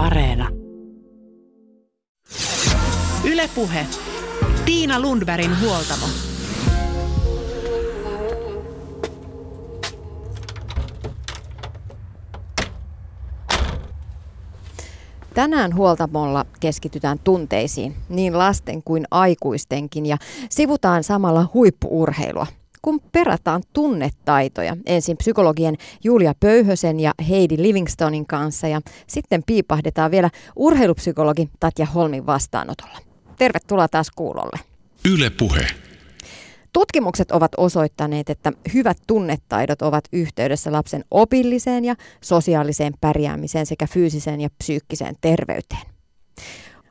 Areena. Ylepuhe. Tiina Lundbergin huoltamo. Tänään huoltamolla keskitytään tunteisiin, niin lasten kuin aikuistenkin, ja sivutaan samalla huippuurheilua kun perataan tunnetaitoja. Ensin psykologien Julia Pöyhösen ja Heidi Livingstonin kanssa ja sitten piipahdetaan vielä urheilupsykologi Tatja Holmin vastaanotolla. Tervetuloa taas kuulolle. Yle Puhe. Tutkimukset ovat osoittaneet, että hyvät tunnetaidot ovat yhteydessä lapsen opilliseen ja sosiaaliseen pärjäämiseen sekä fyysiseen ja psyykkiseen terveyteen.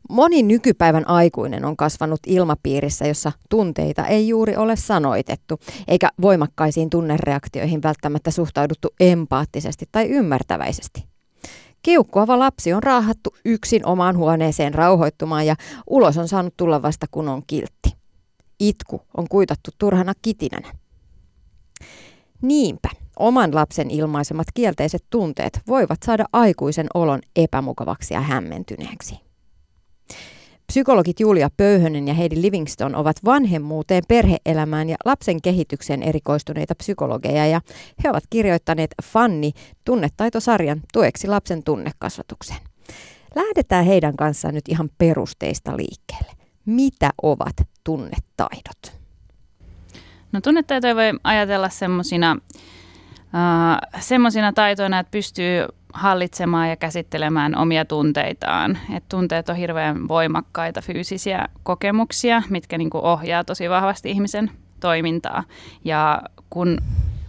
Moni nykypäivän aikuinen on kasvanut ilmapiirissä, jossa tunteita ei juuri ole sanoitettu, eikä voimakkaisiin tunnereaktioihin välttämättä suhtauduttu empaattisesti tai ymmärtäväisesti. Kiukkuava lapsi on raahattu yksin omaan huoneeseen rauhoittumaan ja ulos on saanut tulla vasta kun on kiltti. Itku on kuitattu turhana kitinänä. Niinpä, oman lapsen ilmaisemat kielteiset tunteet voivat saada aikuisen olon epämukavaksi ja hämmentyneeksi. Psykologit Julia Pöyhönen ja Heidi Livingston ovat vanhemmuuteen, perheelämään ja lapsen kehitykseen erikoistuneita psykologeja ja he ovat kirjoittaneet Fanni tunnetaitosarjan tueksi lapsen tunnekasvatukseen. Lähdetään heidän kanssaan nyt ihan perusteista liikkeelle. Mitä ovat tunnetaidot? No tunnetaitoja voi ajatella semmoisina uh, semmosina taitoina, että pystyy hallitsemaan ja käsittelemään omia tunteitaan. Et tunteet on hirveän voimakkaita fyysisiä kokemuksia, mitkä niinku ohjaa tosi vahvasti ihmisen toimintaa. Ja kun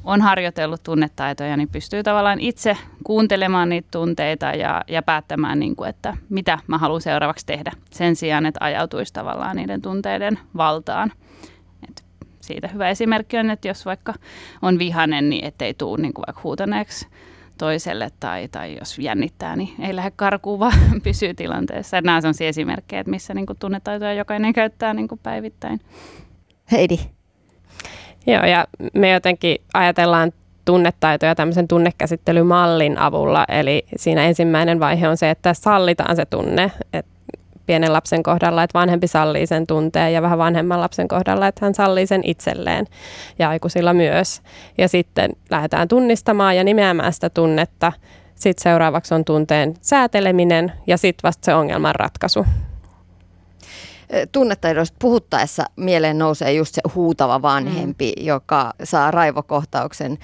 on harjoitellut tunnetaitoja, niin pystyy tavallaan itse kuuntelemaan niitä tunteita ja, ja päättämään, niin kuin, että mitä mä haluan seuraavaksi tehdä sen sijaan, että ajautuisi tavallaan niiden tunteiden valtaan. Siitä hyvä esimerkki on, että jos vaikka on vihanen, niin ettei tule niin kuin vaikka huutaneeksi toiselle tai, tai jos jännittää, niin ei lähde karkuun, vaan pysyy tilanteessa. Nämä on sellaisia esimerkkejä, että missä niin kuin tunnetaitoja jokainen käyttää niin kuin päivittäin. Heidi. Joo, ja me jotenkin ajatellaan tunnetaitoja tämmöisen tunnekäsittelymallin avulla. Eli siinä ensimmäinen vaihe on se, että sallitaan se tunne. Että pienen lapsen kohdalla, että vanhempi sallii sen tunteen ja vähän vanhemman lapsen kohdalla, että hän sallii sen itselleen ja aikuisilla myös. Ja sitten lähdetään tunnistamaan ja nimeämään sitä tunnetta. Sitten seuraavaksi on tunteen sääteleminen ja sitten vasta se ongelman ratkaisu tunnetaidoista puhuttaessa mieleen nousee just se huutava vanhempi, mm. joka saa raivokohtauksen,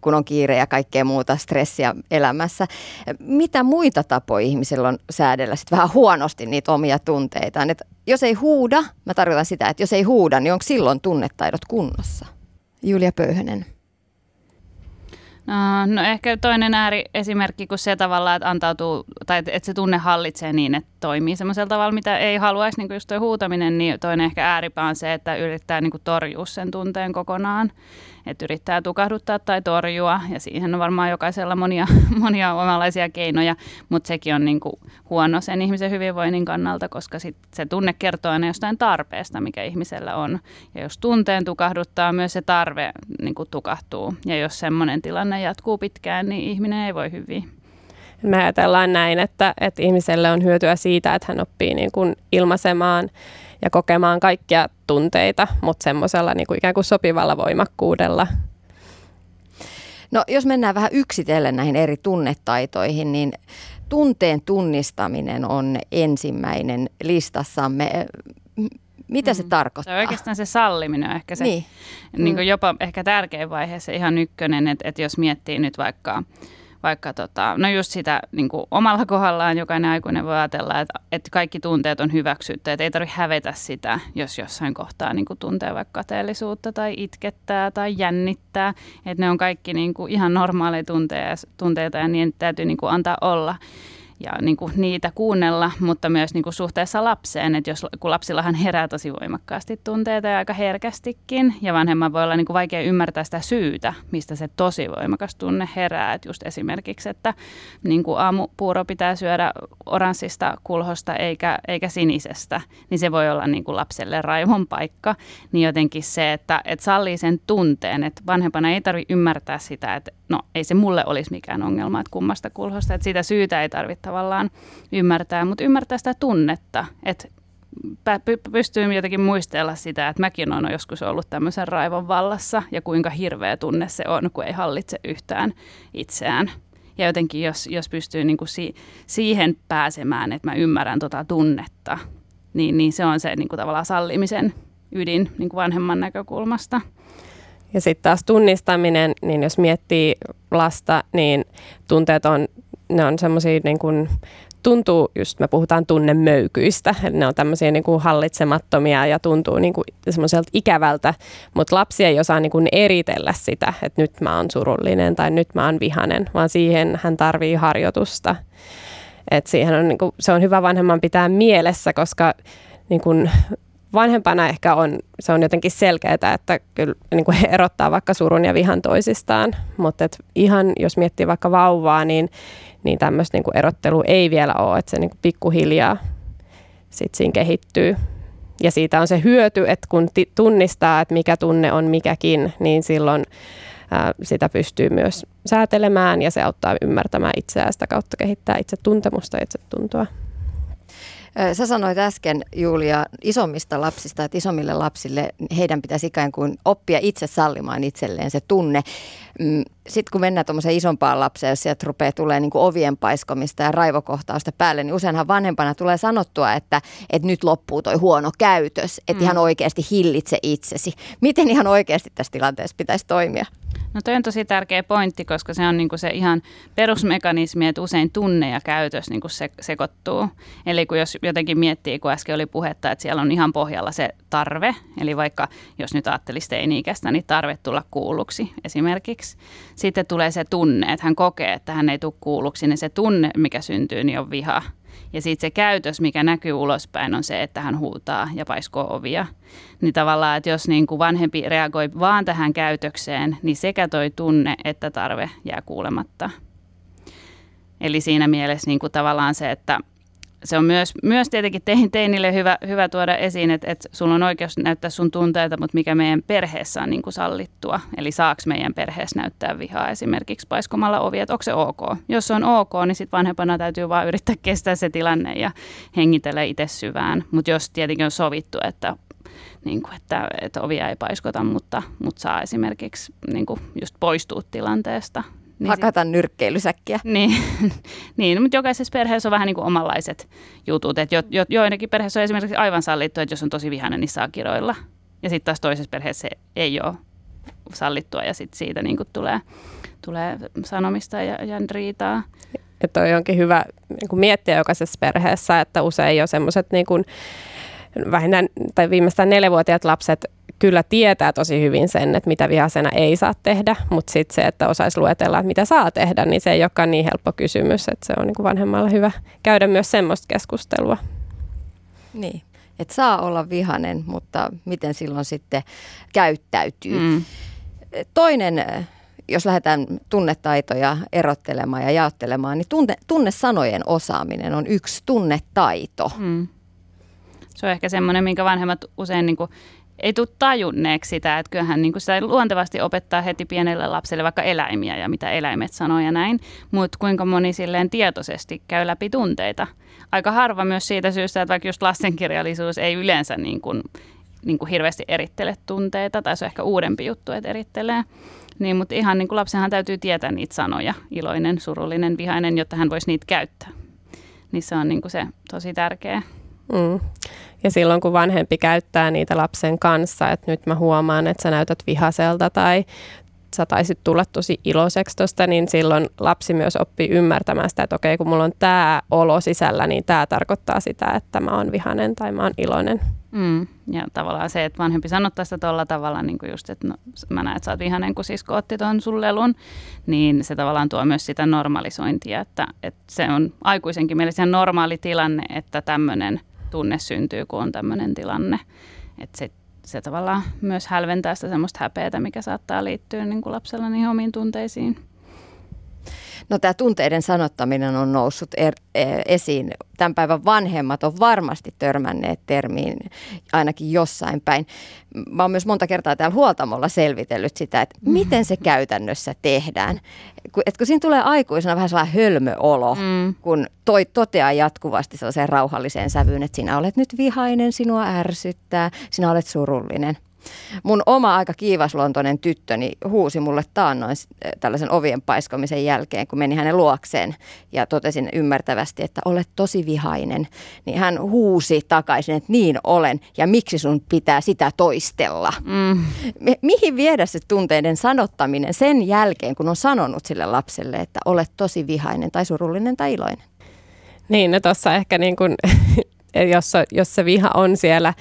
kun on kiire ja kaikkea muuta stressiä elämässä. Mitä muita tapoja ihmisillä on säädellä sit vähän huonosti niitä omia tunteitaan? Et jos ei huuda, mä tarkoitan sitä, että jos ei huuda, niin onko silloin tunnetaidot kunnossa? Julia Pöyhönen. No, no ehkä toinen ääriesimerkki kuin se tavalla, että antautuu, tai että se tunne hallitsee niin, että toimii semmoisella tavalla, mitä ei haluaisi, niin kuin just toi huutaminen, niin toinen ehkä ääripää on se, että yrittää niin kuin torjua sen tunteen kokonaan että yrittää tukahduttaa tai torjua ja siihen on varmaan jokaisella monia, monia omanlaisia keinoja, mutta sekin on niin kuin huono sen ihmisen hyvinvoinnin kannalta, koska sit se tunne kertoo aina jostain tarpeesta, mikä ihmisellä on. Ja jos tunteen tukahduttaa, myös se tarve niin kuin tukahtuu. Ja jos semmoinen tilanne jatkuu pitkään, niin ihminen ei voi hyvin. Me ajatellaan näin, että, että ihmiselle on hyötyä siitä, että hän oppii niin kuin ilmaisemaan ja kokemaan kaikkia tunteita, mutta semmoisella niin kuin ikään kuin sopivalla voimakkuudella. No jos mennään vähän yksitellen näihin eri tunnetaitoihin, niin tunteen tunnistaminen on ensimmäinen listassamme. Mitä mm. se tarkoittaa? Se oikeastaan se salliminen on ehkä se niin. Niin kuin mm. jopa ehkä tärkein vaihe, se ihan ykkönen, että, että jos miettii nyt vaikka vaikka tota, no just sitä niin kuin omalla kohdallaan jokainen aikuinen voi ajatella, että, että kaikki tunteet on hyväksytty, että ei tarvitse hävetä sitä, jos jossain kohtaa niin kuin tuntee vaikka kateellisuutta tai itkettää tai jännittää, että ne on kaikki niin kuin ihan normaaleja tunteita, ja niin täytyy niin kuin antaa olla ja niin kuin niitä kuunnella, mutta myös niin kuin suhteessa lapseen, että jos, kun lapsillahan herää tosi voimakkaasti tunteita ja aika herkästikin, ja vanhemman voi olla niin kuin vaikea ymmärtää sitä syytä, mistä se tosi voimakas tunne herää, että just esimerkiksi, että niin kuin aamupuuro pitää syödä oranssista kulhosta eikä, eikä sinisestä, niin se voi olla niin kuin lapselle raivon paikka, niin jotenkin se, että, että sallii sen tunteen, että vanhempana ei tarvitse ymmärtää sitä, että no ei se mulle olisi mikään ongelma, että kummasta kulhosta, että sitä syytä ei tarvitse tavallaan ymmärtää, mutta ymmärtää sitä tunnetta, että pystyy jotenkin muistella sitä, että mäkin olen joskus ollut tämmöisen raivon vallassa ja kuinka hirveä tunne se on, kun ei hallitse yhtään itseään. Ja jotenkin jos, jos pystyy niin kuin si- siihen pääsemään, että mä ymmärrän tota tunnetta, niin, niin se on se niin kuin tavallaan sallimisen ydin niin kuin vanhemman näkökulmasta. Ja sitten taas tunnistaminen, niin jos miettii lasta, niin tunteet on, ne on semmoisia niin kuin tuntuu, just me puhutaan tunnemöykyistä, ne on tämmöisiä niin kuin hallitsemattomia ja tuntuu niin kuin semmoiselta ikävältä, mutta lapsi ei osaa niin kuin eritellä sitä, että nyt mä oon surullinen tai nyt mä oon vihanen, vaan siihen hän tarvii harjoitusta. Et siihen on, niin kuin, se on hyvä vanhemman pitää mielessä, koska niin kuin, vanhempana ehkä on, se on jotenkin selkeää, että kyllä niin kuin erottaa vaikka surun ja vihan toisistaan, mutta et ihan jos miettii vaikka vauvaa, niin, niin tämmöistä niin erottelu ei vielä ole, että se niin kuin pikkuhiljaa sitten siinä kehittyy. Ja siitä on se hyöty, että kun tunnistaa, että mikä tunne on mikäkin, niin silloin ää, sitä pystyy myös säätelemään ja se auttaa ymmärtämään itseään sitä kautta kehittää itse tuntemusta ja itse tuntua. Sä sanoit äsken, Julia, isommista lapsista, että isommille lapsille heidän pitäisi ikään kuin oppia itse sallimaan itselleen se tunne. Mm, Sitten kun mennään tuommoiseen isompaan lapseen, jos sieltä rupeaa tulee niin kuin ovien paiskomista ja raivokohtausta päälle, niin useinhan vanhempana tulee sanottua, että, että nyt loppuu toi huono käytös, että mm. ihan oikeasti hillitse itsesi. Miten ihan oikeasti tässä tilanteessa pitäisi toimia? No toi on tosi tärkeä pointti, koska se on niinku se ihan perusmekanismi, että usein tunne ja käytös niinku se, sekoittuu. Eli kun jos jotenkin miettii, kun äsken oli puhetta, että siellä on ihan pohjalla se tarve, eli vaikka jos nyt ajattelisi teini-ikäistä, niin tarve tulla kuulluksi esimerkiksi. Sitten tulee se tunne, että hän kokee, että hän ei tule kuulluksi, niin se tunne, mikä syntyy, niin on viha. Ja sitten se käytös, mikä näkyy ulospäin, on se, että hän huutaa ja paiskoo ovia. Niin tavallaan, että jos niin kuin vanhempi reagoi vaan tähän käytökseen, niin sekä toi tunne että tarve jää kuulematta. Eli siinä mielessä niin kuin tavallaan se, että se on myös, myös tietenkin teinille hyvä, hyvä tuoda esiin, että, että sulla on oikeus näyttää sun tunteita, mutta mikä meidän perheessä on niin kuin sallittua. Eli saaks meidän perheessä näyttää vihaa esimerkiksi paiskomalla ovi, että onko se ok. Jos se on ok, niin sitten vanhempana täytyy vaan yrittää kestää se tilanne ja hengitellä itse syvään. Mutta jos tietenkin on sovittu, että niin kuin, että, että ovia ei paiskota, mutta, mutta saa esimerkiksi niin kuin just poistua tilanteesta, niin Hakata sit... nyrkkeilysäkkiä. Niin, niin, mutta jokaisessa perheessä on vähän niin kuin omanlaiset jutut. Että jo, jo, joidenkin perheessä on esimerkiksi aivan sallittu, että jos on tosi vihainen, niin saa kiroilla. Ja sitten taas toisessa perheessä ei ole sallittua ja sitten siitä niin kuin tulee, tulee sanomista ja, ja riitaa. Ja toi onkin hyvä niin kuin miettiä jokaisessa perheessä, että usein jo semmoiset niin kuin, vähintään tai viimeistään neljävuotiaat lapset kyllä tietää tosi hyvin sen, että mitä vihasena ei saa tehdä, mutta sitten se, että osaisi luetella, että mitä saa tehdä, niin se ei olekaan niin helppo kysymys, että se on niin kuin vanhemmalla hyvä käydä myös semmoista keskustelua. Niin, että saa olla vihanen, mutta miten silloin sitten käyttäytyy. Mm. Toinen jos lähdetään tunnetaitoja erottelemaan ja jaottelemaan, niin tunne, tunnesanojen osaaminen on yksi tunnetaito. Mm. Se on ehkä semmoinen, minkä vanhemmat usein niin kuin ei tule tajunneeksi sitä, että kyllähän niin kuin sitä luontevasti opettaa heti pienelle lapselle vaikka eläimiä ja mitä eläimet sanoo ja näin, mutta kuinka moni silleen tietoisesti käy läpi tunteita. Aika harva myös siitä syystä, että vaikka just lastenkirjallisuus ei yleensä niin kuin, niin kuin hirveästi erittele tunteita, tai se on ehkä uudempi juttu, että erittelee. Niin, mutta ihan niin kuin lapsenhan täytyy tietää niitä sanoja, iloinen, surullinen, vihainen, jotta hän voisi niitä käyttää. Niin se on niin kuin se tosi tärkeä. Mm. Ja silloin kun vanhempi käyttää niitä lapsen kanssa, että nyt mä huomaan, että sä näytät vihaselta tai sä taisit tulla tosi iloiseksi tosta, niin silloin lapsi myös oppii ymmärtämään sitä, että okei, kun mulla on tämä olo sisällä, niin tämä tarkoittaa sitä, että mä oon vihanen tai mä oon iloinen. Mm. Ja tavallaan se, että vanhempi sanottaa sitä tuolla tavalla, niin kuin just, että no, mä näen, että sä oot vihanen, kun sisko otti tuon sun lelun, niin se tavallaan tuo myös sitä normalisointia, että, että se on aikuisenkin mielestä normaali tilanne, että tämmöinen – tunne syntyy, kun on tämmöinen tilanne. Että se, se tavallaan myös hälventää sitä semmoista häpeätä, mikä saattaa liittyä niin kuin lapsella niihin omiin tunteisiin. No tämä tunteiden sanottaminen on noussut er, e, esiin. Tämän päivän vanhemmat on varmasti törmänneet termiin ainakin jossain päin. Mä oon myös monta kertaa täällä huoltamolla selvitellyt sitä, että mm. miten se käytännössä tehdään. Et kun siinä tulee aikuisena vähän sellainen hölmöolo, mm. kun toi toteaa jatkuvasti sellaiseen rauhalliseen sävyyn, että sinä olet nyt vihainen, sinua ärsyttää, sinä olet surullinen – Mun oma aika kiivasluontoinen tyttöni huusi mulle taannoin tällaisen ovien paiskomisen jälkeen, kun meni hänen luokseen ja totesin ymmärtävästi, että olet tosi vihainen. Niin hän huusi takaisin, että niin olen ja miksi sun pitää sitä toistella. Mm. Mihin viedä se tunteiden sanottaminen sen jälkeen, kun on sanonut sille lapselle, että olet tosi vihainen tai surullinen tai iloinen? Niin, no tuossa ehkä niin kuin, jos, jos se viha on siellä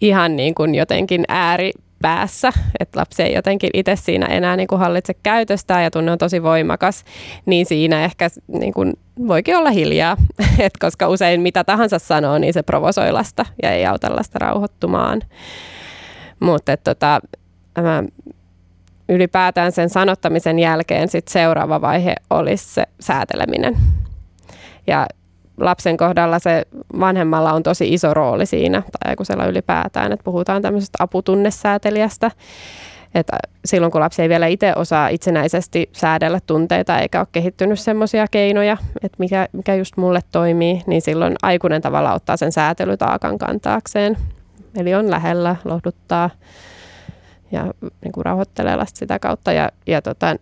ihan niin kuin jotenkin ääri päässä, että lapsi ei jotenkin itse siinä enää niin kuin hallitse käytöstään ja tunne on tosi voimakas, niin siinä ehkä niin kuin voikin olla hiljaa, Et koska usein mitä tahansa sanoo, niin se provosoi lasta ja ei auta lasta rauhoittumaan. Mutta tota, ylipäätään sen sanottamisen jälkeen sit seuraava vaihe olisi se sääteleminen. Ja lapsen kohdalla se vanhemmalla on tosi iso rooli siinä, tai aikuisella ylipäätään, että puhutaan tämmöisestä aputunnesäätelijästä. Että silloin kun lapsi ei vielä itse osaa itsenäisesti säädellä tunteita eikä ole kehittynyt semmoisia keinoja, että mikä, mikä just mulle toimii, niin silloin aikuinen tavalla ottaa sen säätelytaakan kantaakseen. Eli on lähellä, lohduttaa ja niin kuin rauhoittelee lasta sitä kautta. Ja, ja tota,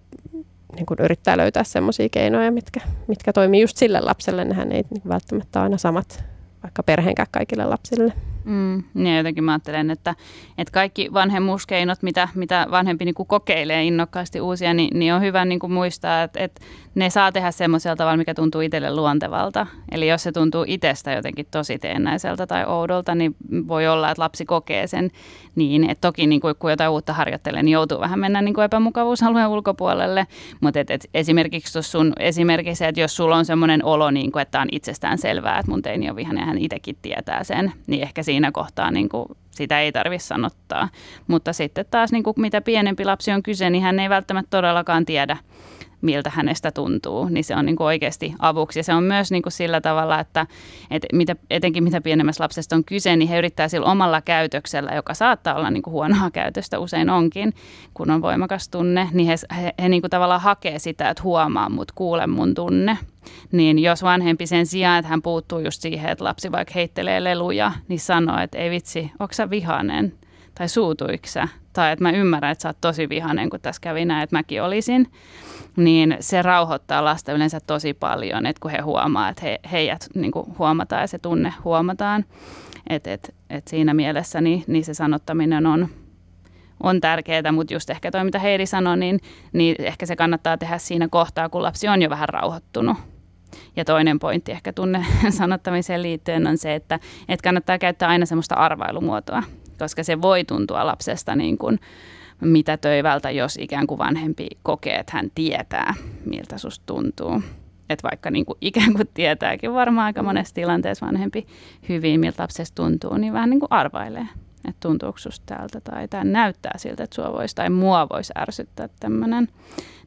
niin kuin yrittää löytää semmoisia keinoja, mitkä, mitkä toimii just sille lapselle. Nehän ei niin välttämättä aina samat vaikka perheenkään kaikille lapsille. Mm, niin jotenkin mä ajattelen, että, että kaikki vanhemmuuskeinot, mitä, mitä vanhempi niin kuin kokeilee innokkaasti uusia, niin, niin on hyvä niin kuin muistaa, että, että ne saa tehdä semmoisella tavalla, mikä tuntuu itselle luontevalta. Eli jos se tuntuu itsestä jotenkin tosi teennäiseltä tai oudolta, niin voi olla, että lapsi kokee sen niin. Että toki niin kuin, kun jotain uutta harjoittelee, niin joutuu vähän mennä niin kuin epämukavuusalueen ulkopuolelle. Mutta et, et esimerkiksi tuossa sun esimerkiksi, että jos sulla on semmoinen olo, niin kuin, että on itsestään selvää, että mun teini on vihainen ja hän itsekin tietää sen, niin ehkä siinä kohtaa niin kuin sitä ei tarvitse sanottaa. Mutta sitten taas niin kuin mitä pienempi lapsi on kyse, niin hän ei välttämättä todellakaan tiedä, miltä hänestä tuntuu, niin se on niin kuin oikeasti avuksi. Ja se on myös niin kuin sillä tavalla, että, että mitä, etenkin mitä pienemmästä lapsesta on kyse, niin he yrittää sillä omalla käytöksellä, joka saattaa olla niin kuin huonoa käytöstä, usein onkin, kun on voimakas tunne, niin he, he, he niin kuin tavallaan hakee sitä, että huomaa mut, kuule mun tunne. Niin jos vanhempi sen sijaan, että hän puuttuu just siihen, että lapsi vaikka heittelee leluja, niin sanoo, että ei vitsi, onko sä vihainen? Tai suutuiksä? Tai että mä ymmärrän, että sä oot tosi vihainen, kun tässä kävi näin, että mäkin olisin niin se rauhoittaa lasta yleensä tosi paljon, että kun he huomaa, että he, heidät niin huomataan ja se tunne huomataan. että et, et siinä mielessä niin, niin se sanottaminen on, on tärkeää, mutta just ehkä toi, mitä Heidi sanoi, niin, niin ehkä se kannattaa tehdä siinä kohtaa, kun lapsi on jo vähän rauhoittunut. Ja toinen pointti ehkä tunne sanottamiseen liittyen on se, että, että kannattaa käyttää aina semmoista arvailumuotoa, koska se voi tuntua lapsesta niin kuin, töivältä, jos ikään kuin vanhempi kokee, että hän tietää, miltä susta tuntuu. Että vaikka niin kuin ikään kuin tietääkin varmaan aika monessa tilanteessa vanhempi hyvin, miltä lapsesta tuntuu, niin vähän niin kuin arvailee, että tuntuuko susta täältä tai tämä näyttää siltä, että sua voisi tai mua voisi ärsyttää tämmöinen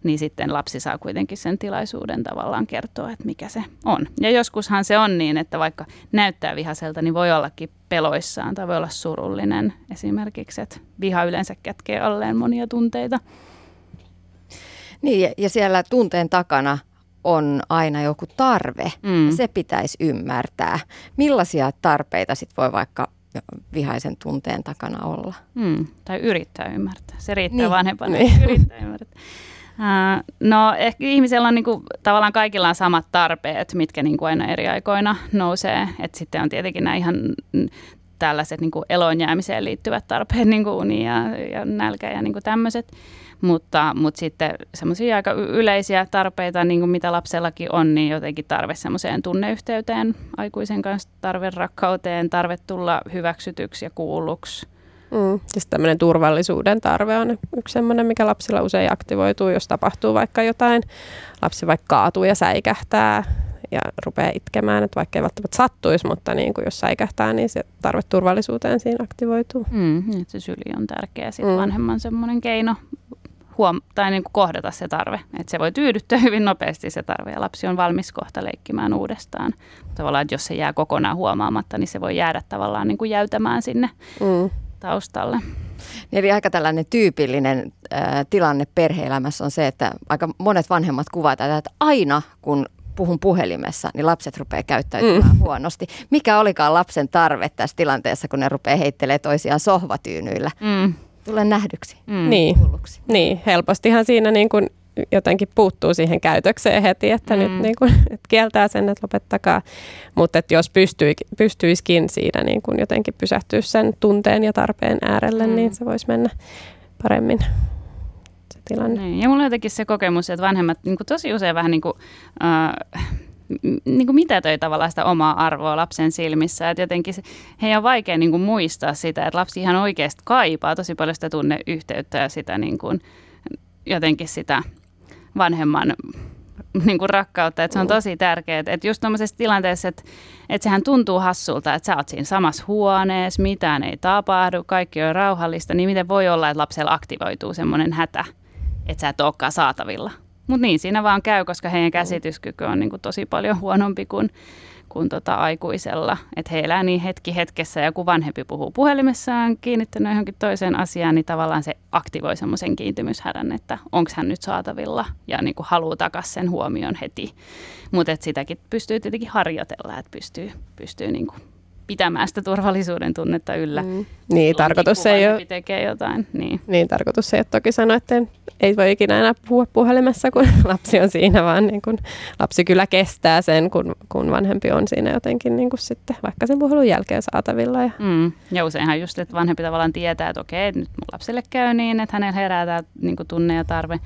niin sitten lapsi saa kuitenkin sen tilaisuuden tavallaan kertoa, että mikä se on. Ja joskushan se on niin, että vaikka näyttää vihaselta, niin voi ollakin peloissaan tai voi olla surullinen esimerkiksi, että viha yleensä kätkee alleen monia tunteita. Niin, ja siellä tunteen takana on aina joku tarve. Mm. Se pitäisi ymmärtää. Millaisia tarpeita sitten voi vaikka vihaisen tunteen takana olla? Mm. Tai yrittää ymmärtää. Se riittää niin. vanhempana, niin. yrittää ymmärtää. No ehkä ihmisellä on niinku, tavallaan kaikilla on samat tarpeet, mitkä niinku aina eri aikoina nousee. Et sitten on tietenkin nämä ihan tällaiset niinku eloon jäämiseen liittyvät tarpeet, niin kuin uni ja, ja nälkä ja niinku tämmöiset. Mutta, mutta sitten semmoisia aika yleisiä tarpeita, niin kuin mitä lapsellakin on, niin jotenkin tarve semmoiseen tunneyhteyteen aikuisen kanssa, tarve rakkauteen, tarve tulla hyväksytyksi ja kuulluksi – Mm. Siis tämmöinen turvallisuuden tarve on yksi semmoinen, mikä lapsilla usein aktivoituu, jos tapahtuu vaikka jotain. Lapsi vaikka kaatuu ja säikähtää ja rupeaa itkemään, että vaikka ei välttämättä sattuisi, mutta niin kuin jos säikähtää, niin se tarve turvallisuuteen siinä aktivoituu. Mm, niin se syli on tärkeä sitten mm. vanhemman semmoinen keino huom- tai niin kuin kohdata se tarve. Että se voi tyydyttää hyvin nopeasti se tarve ja lapsi on valmis kohta leikkimään uudestaan. Tavallaan, että jos se jää kokonaan huomaamatta, niin se voi jäädä tavallaan niin kuin jäytämään sinne mm. taustalle. Eli aika tällainen tyypillinen äh, tilanne perheelämässä on se, että aika monet vanhemmat kuvaavat tätä, että aina kun puhun puhelimessa, niin lapset rupeaa käyttäytymään mm. huonosti. Mikä olikaan lapsen tarve tässä tilanteessa, kun ne rupeaa heittelemään toisiaan sohvatyynyillä? Mm. Tule nähdyksi, mm. niin. niin, helpostihan siinä niin kuin jotenkin puuttuu siihen käytökseen heti, että mm. nyt niin kuin, että kieltää sen, että lopettakaa. Mutta että jos pystyi, pystyisikin siinä niin kuin jotenkin pysähtyä sen tunteen ja tarpeen äärelle, mm. niin se voisi mennä paremmin se tilanne. Niin. Ja mulla on jotenkin se kokemus, että vanhemmat niin kuin tosi usein vähän niin kuin, äh, niin kuin mitätöi tavallaan sitä omaa arvoa lapsen silmissä. Että jotenkin se, heidän on vaikea niin kuin muistaa sitä, että lapsi ihan oikeasti kaipaa tosi paljon sitä tunneyhteyttä ja sitä niin kuin, jotenkin sitä vanhemman niin kuin rakkautta, että se on tosi tärkeää. Että just tuommoisessa tilanteessa, että, että sehän tuntuu hassulta, että sä oot siinä samassa huoneessa, mitään ei tapahdu, kaikki on rauhallista, niin miten voi olla, että lapsella aktivoituu semmoinen hätä, että sä et olekaan saatavilla. Mutta niin siinä vaan käy, koska heidän käsityskyky on niin kuin tosi paljon huonompi kuin kuin tota aikuisella. Että he elää niin hetki hetkessä ja kun vanhempi puhuu puhelimessaan kiinnittänyt johonkin toiseen asiaan, niin tavallaan se aktivoi semmoisen kiintymyshädän, että onko hän nyt saatavilla ja niin kuin haluaa takaisin sen huomion heti. Mutta sitäkin pystyy tietenkin harjoitella, että pystyy, pystyy niin kuin pitämään sitä turvallisuuden tunnetta yllä. Mm. Niin, tarkoitus ei ole... tekee jotain. Niin. niin, tarkoitus ei ole toki sanoa, että ei voi ikinä enää puhua puhelimessa, kun lapsi on siinä, vaan niin kun lapsi kyllä kestää sen, kun, kun vanhempi on siinä jotenkin niin kuin sitten vaikka sen puhelun jälkeen saatavilla. Ja, mm. ja useinhan just, että vanhempi tavallaan tietää, että okei, että nyt mun lapselle käy niin, että hänellä herää tämä niin tunne ja tarve,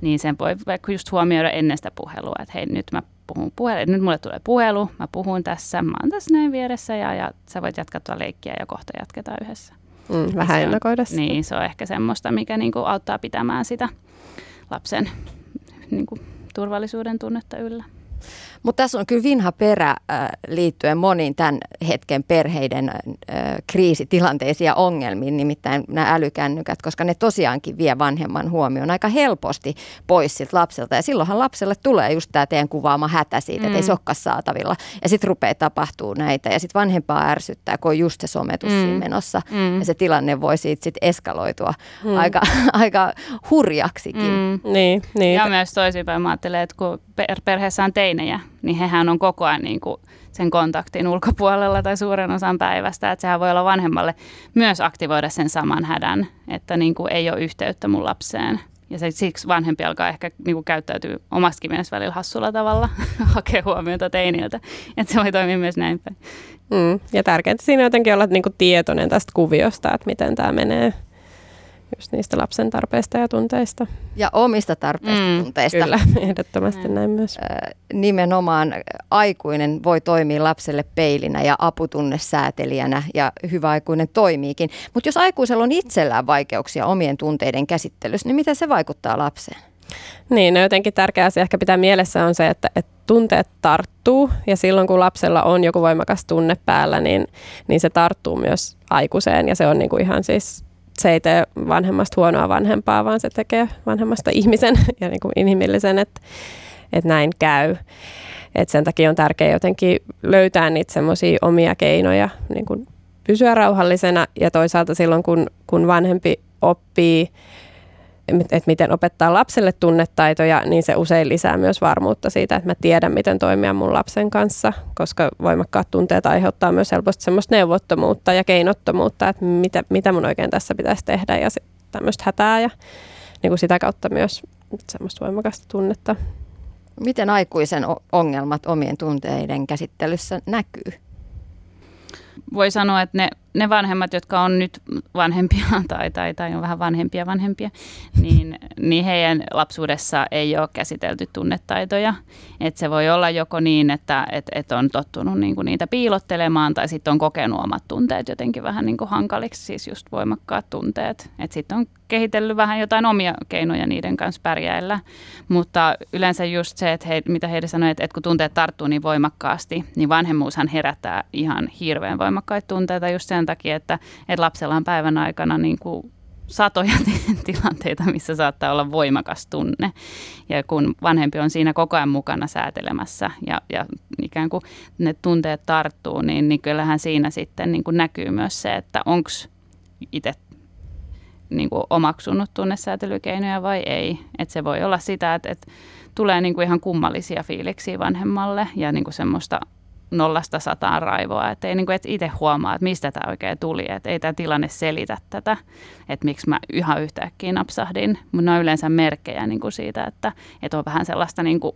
niin sen voi vaikka just huomioida ennen sitä puhelua, että hei nyt mä puhun puhelu, nyt mulle tulee puhelu, mä puhun tässä, mä oon tässä näin vieressä ja, ja sä voit jatkaa tuota leikkiä ja kohta jatketaan yhdessä. Mm, vähän se ennakoida sitä. Niin, se on ehkä semmoista, mikä niinku auttaa pitämään sitä lapsen niinku, turvallisuuden tunnetta yllä. Mutta tässä on kyllä vinha perä äh, liittyen moniin tämän hetken perheiden äh, kriisitilanteisiin ja ongelmiin, nimittäin nämä älykännykät, koska ne tosiaankin vie vanhemman huomioon aika helposti pois siltä lapselta. Ja silloinhan lapselle tulee just tämä teidän kuvaama hätä siitä, mm. että ei mm. se olekaan saatavilla. Ja sitten rupeaa tapahtuu näitä ja sitten vanhempaa ärsyttää, kun on just se sometus mm. siinä menossa. Mm. Ja se tilanne voi siitä sitten eskaloitua mm. aika, aika hurjaksikin. Mm. Niin, niin. Ja myös toisinpäin mä ajattelen, että kun perheessä on teinejä, niin hehän on koko ajan niin kuin sen kontaktin ulkopuolella tai suuren osan päivästä. Että sehän voi olla vanhemmalle myös aktivoida sen saman hädän, että niin kuin ei ole yhteyttä mun lapseen. Ja se, siksi vanhempi alkaa ehkä niin kuin käyttäytyä omastakin mielessä välillä hassulla tavalla, hakea huomiota teiniltä. Että se voi toimia myös näin päin. Mm. Ja tärkeintä siinä jotenkin olla niin kuin tietoinen tästä kuviosta, että miten tämä menee just niistä lapsen tarpeista ja tunteista. Ja omista tarpeista mm, tunteista. Kyllä, ehdottomasti mm. näin myös. Nimenomaan aikuinen voi toimia lapselle peilinä ja aputunnesäätelijänä ja hyvä aikuinen toimiikin. Mutta jos aikuisella on itsellään vaikeuksia omien tunteiden käsittelyssä, niin miten se vaikuttaa lapseen? Niin, no jotenkin tärkeä asia ehkä pitää mielessä on se, että, että tunteet tarttuu ja silloin kun lapsella on joku voimakas tunne päällä, niin, niin se tarttuu myös aikuiseen ja se on niin kuin ihan siis se ei tee vanhemmasta huonoa vanhempaa, vaan se tekee vanhemmasta ihmisen ja niin kuin inhimillisen, että, että näin käy. Et sen takia on tärkeää jotenkin löytää niitä semmoisia omia keinoja niin kuin pysyä rauhallisena ja toisaalta silloin, kun, kun vanhempi oppii että miten opettaa lapselle tunnetaitoja, niin se usein lisää myös varmuutta siitä, että mä tiedän, miten toimia mun lapsen kanssa, koska voimakkaat tunteet aiheuttaa myös helposti semmoista neuvottomuutta ja keinottomuutta, että mitä, mitä mun oikein tässä pitäisi tehdä ja tämmöistä hätää ja niin kuin sitä kautta myös semmoista voimakasta tunnetta. Miten aikuisen ongelmat omien tunteiden käsittelyssä näkyy? Voi sanoa, että ne ne vanhemmat, jotka on nyt vanhempia tai, tai, tai on vähän vanhempia vanhempia, niin, niin heidän lapsuudessa ei ole käsitelty tunnetaitoja. Et se voi olla joko niin, että et, et on tottunut niinku niitä piilottelemaan tai sitten on kokenut omat tunteet jotenkin vähän niinku hankaliksi, siis just voimakkaat tunteet. Sitten on kehitellyt vähän jotain omia keinoja niiden kanssa pärjäillä. Mutta yleensä just se, että he, mitä heidän sanoi, että, että kun tunteet tarttuu niin voimakkaasti, niin vanhemmuushan herättää ihan hirveän voimakkaita tunteita just sen takia, että, että lapsella on päivän aikana niin kuin satoja tilanteita, missä saattaa olla voimakas tunne. Ja kun vanhempi on siinä koko ajan mukana säätelemässä ja, ja ikään kuin ne tunteet tarttuu, niin, niin kyllähän siinä sitten niin kuin näkyy myös se, että onko itse niin kuin omaksunut tunnesäätelykeinoja vai ei. Että se voi olla sitä, että, että tulee niin kuin ihan kummallisia fiiliksiä vanhemmalle ja niin kuin semmoista nollasta sataan raivoa, että ei niin kuin, et itse huomaa, että mistä tämä oikein tuli, että ei tämä tilanne selitä tätä, että miksi mä yhä yhtäkkiä napsahdin, mutta ne on yleensä merkkejä niin kuin siitä, että, että on vähän sellaista niin kuin,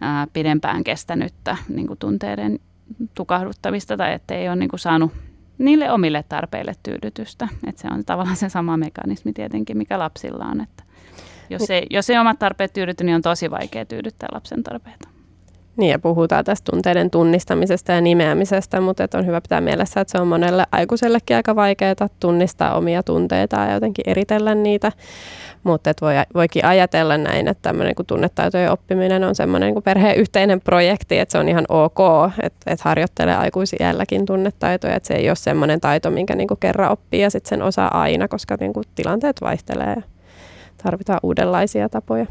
ää, pidempään kestänyttä niin kuin tunteiden tukahduttamista tai että ei ole niin kuin saanut niille omille tarpeille tyydytystä. Että se on tavallaan se sama mekanismi tietenkin, mikä lapsilla on, että jos ei, jos ei omat tarpeet tyydyty, niin on tosi vaikea tyydyttää lapsen tarpeita. Niin ja puhutaan tästä tunteiden tunnistamisesta ja nimeämisestä, mutta on hyvä pitää mielessä, että se on monelle aikuisellekin aika vaikeaa tunnistaa omia tunteita ja jotenkin eritellä niitä. Mutta voi, voikin ajatella näin, että tämmöinen kuin tunnetaitojen oppiminen on semmoinen kuin perheen yhteinen projekti, että se on ihan ok, että, että harjoittelee aikuisiälläkin tunnetaitoja, että se ei ole semmoinen taito, minkä niin kuin kerran oppii ja sitten sen osaa aina, koska niin kuin tilanteet vaihtelee ja tarvitaan uudenlaisia tapoja.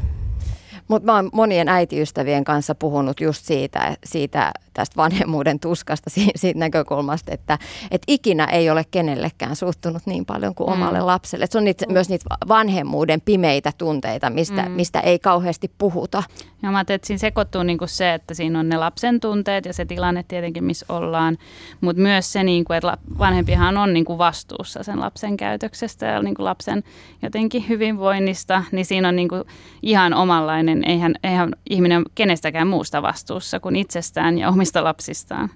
Mutta mä oon monien äitiystävien kanssa puhunut just siitä, siitä tästä vanhemmuuden tuskasta siitä näkökulmasta, että, että ikinä ei ole kenellekään suuttunut niin paljon kuin omalle mm. lapselle. Et se on niitä, mm. myös niitä vanhemmuuden pimeitä tunteita, mistä, mm. mistä ei kauheasti puhuta. Ja mä ajattelin, että siinä sekoittuu niinku se, että siinä on ne lapsen tunteet ja se tilanne tietenkin, missä ollaan, mutta myös se, niinku, että vanhempihan on niinku vastuussa sen lapsen käytöksestä ja niinku lapsen jotenkin hyvinvoinnista, niin siinä on niinku ihan omanlainen, eihän, eihän ihminen kenestäkään muusta vastuussa kuin itsestään ja omista lapsistaan,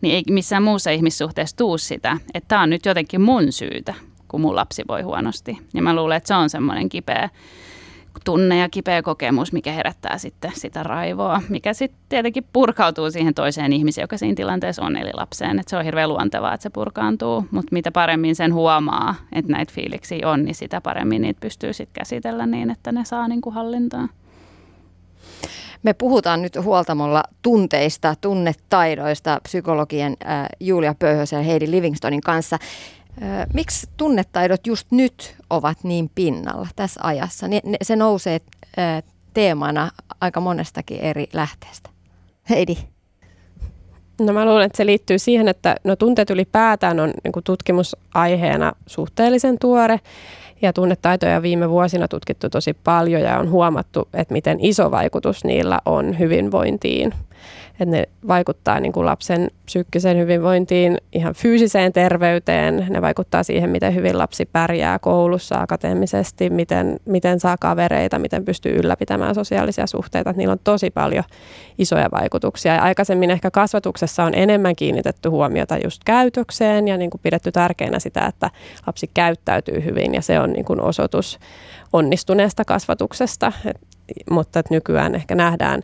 niin ei missään muussa ihmissuhteessa tuu sitä, että tämä on nyt jotenkin mun syytä, kun mun lapsi voi huonosti. Ja mä luulen, että se on semmoinen kipeä tunne ja kipeä kokemus, mikä herättää sitten sitä raivoa, mikä sitten tietenkin purkautuu siihen toiseen ihmiseen, joka siinä tilanteessa on, eli lapseen. Että se on hirveän luontevaa, että se purkaantuu, mutta mitä paremmin sen huomaa, että näitä fiiliksiä on, niin sitä paremmin niitä pystyy sitten käsitellä niin, että ne saa niin kuin hallintaa. Me puhutaan nyt huoltamolla tunteista, tunnetaidoista psykologien äh, Julia Pöyhösen ja Heidi Livingstonin kanssa. Äh, miksi tunnetaidot just nyt ovat niin pinnalla tässä ajassa? Se nousee äh, teemana aika monestakin eri lähteestä. Heidi. No mä luulen, että se liittyy siihen, että no tunteet ylipäätään on niin tutkimusaiheena suhteellisen tuore ja tunnetaitoja viime vuosina tutkittu tosi paljon ja on huomattu, että miten iso vaikutus niillä on hyvinvointiin että ne vaikuttaa niin kuin lapsen psyykkiseen hyvinvointiin, ihan fyysiseen terveyteen. Ne vaikuttaa siihen, miten hyvin lapsi pärjää koulussa akateemisesti, miten, miten saa kavereita, miten pystyy ylläpitämään sosiaalisia suhteita. Että niillä on tosi paljon isoja vaikutuksia. Ja aikaisemmin ehkä kasvatuksessa on enemmän kiinnitetty huomiota just käytökseen ja niin kuin pidetty tärkeänä sitä, että lapsi käyttäytyy hyvin ja se on niin kuin osoitus onnistuneesta kasvatuksesta. Et, mutta että nykyään ehkä nähdään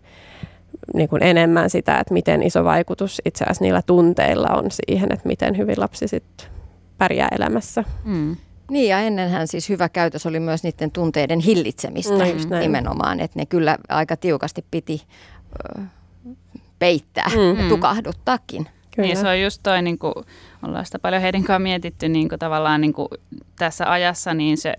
niin kuin enemmän sitä, että miten iso vaikutus itse asiassa niillä tunteilla on siihen, että miten hyvin lapsi sitten pärjää elämässä. Mm. Niin ja ennenhän siis hyvä käytös oli myös niiden tunteiden hillitsemistä no, nimenomaan, että ne kyllä aika tiukasti piti ö, peittää mm. ja tukahduttaakin. Kyllä. Niin se on just toi, niin kuin ollaan sitä paljon heidän kanssa mietitty niin kuin tavallaan niin kuin tässä ajassa, niin se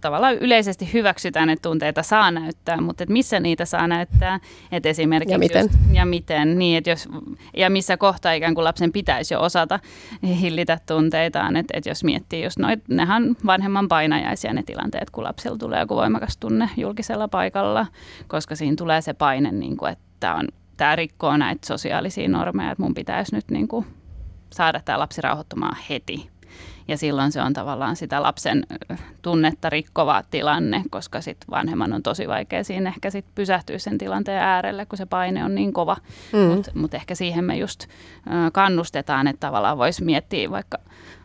tavallaan yleisesti hyväksytään, että tunteita saa näyttää, mutta että missä niitä saa näyttää, että esimerkiksi ja miten, just, ja miten? Niin, että jos, ja missä kohtaa ikään kuin lapsen pitäisi jo osata hillitä tunteitaan, että, että jos miettii just noit, nehän vanhemman painajaisia ne tilanteet, kun lapsella tulee joku voimakas tunne julkisella paikalla, koska siinä tulee se paine, niin kuin, että on, tämä rikkoo näitä sosiaalisia normeja, että mun pitäisi nyt niin kuin saada tämä lapsi rauhoittumaan heti ja silloin se on tavallaan sitä lapsen tunnetta rikkova tilanne, koska sitten vanhemman on tosi vaikea siinä ehkä sit pysähtyä sen tilanteen äärelle, kun se paine on niin kova. Mm. Mutta mut ehkä siihen me just kannustetaan, että tavallaan voisi miettiä vaikka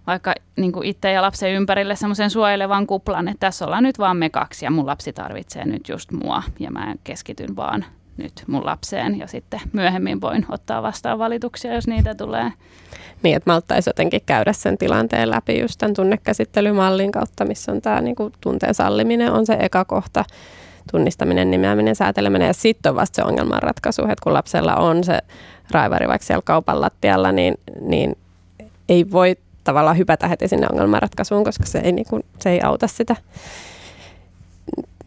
vaikka niin itse ja lapsen ympärille semmoisen suojelevan kuplan, että tässä ollaan nyt vaan me kaksi ja mun lapsi tarvitsee nyt just mua ja mä keskityn vaan nyt mun lapseen ja sitten myöhemmin voin ottaa vastaan valituksia, jos niitä tulee. Niin, että malttaisi jotenkin käydä sen tilanteen läpi just tämän tunnekäsittelymallin kautta, missä on tämä niin kuin tunteen salliminen on se eka kohta, tunnistaminen, nimeäminen, sääteleminen ja sitten on vasta se ongelmanratkaisu, että kun lapsella on se raivari vaikka siellä kaupan lattialla, niin, niin ei voi tavallaan hypätä heti sinne ongelmanratkaisuun, koska se ei, niin kuin, se ei auta sitä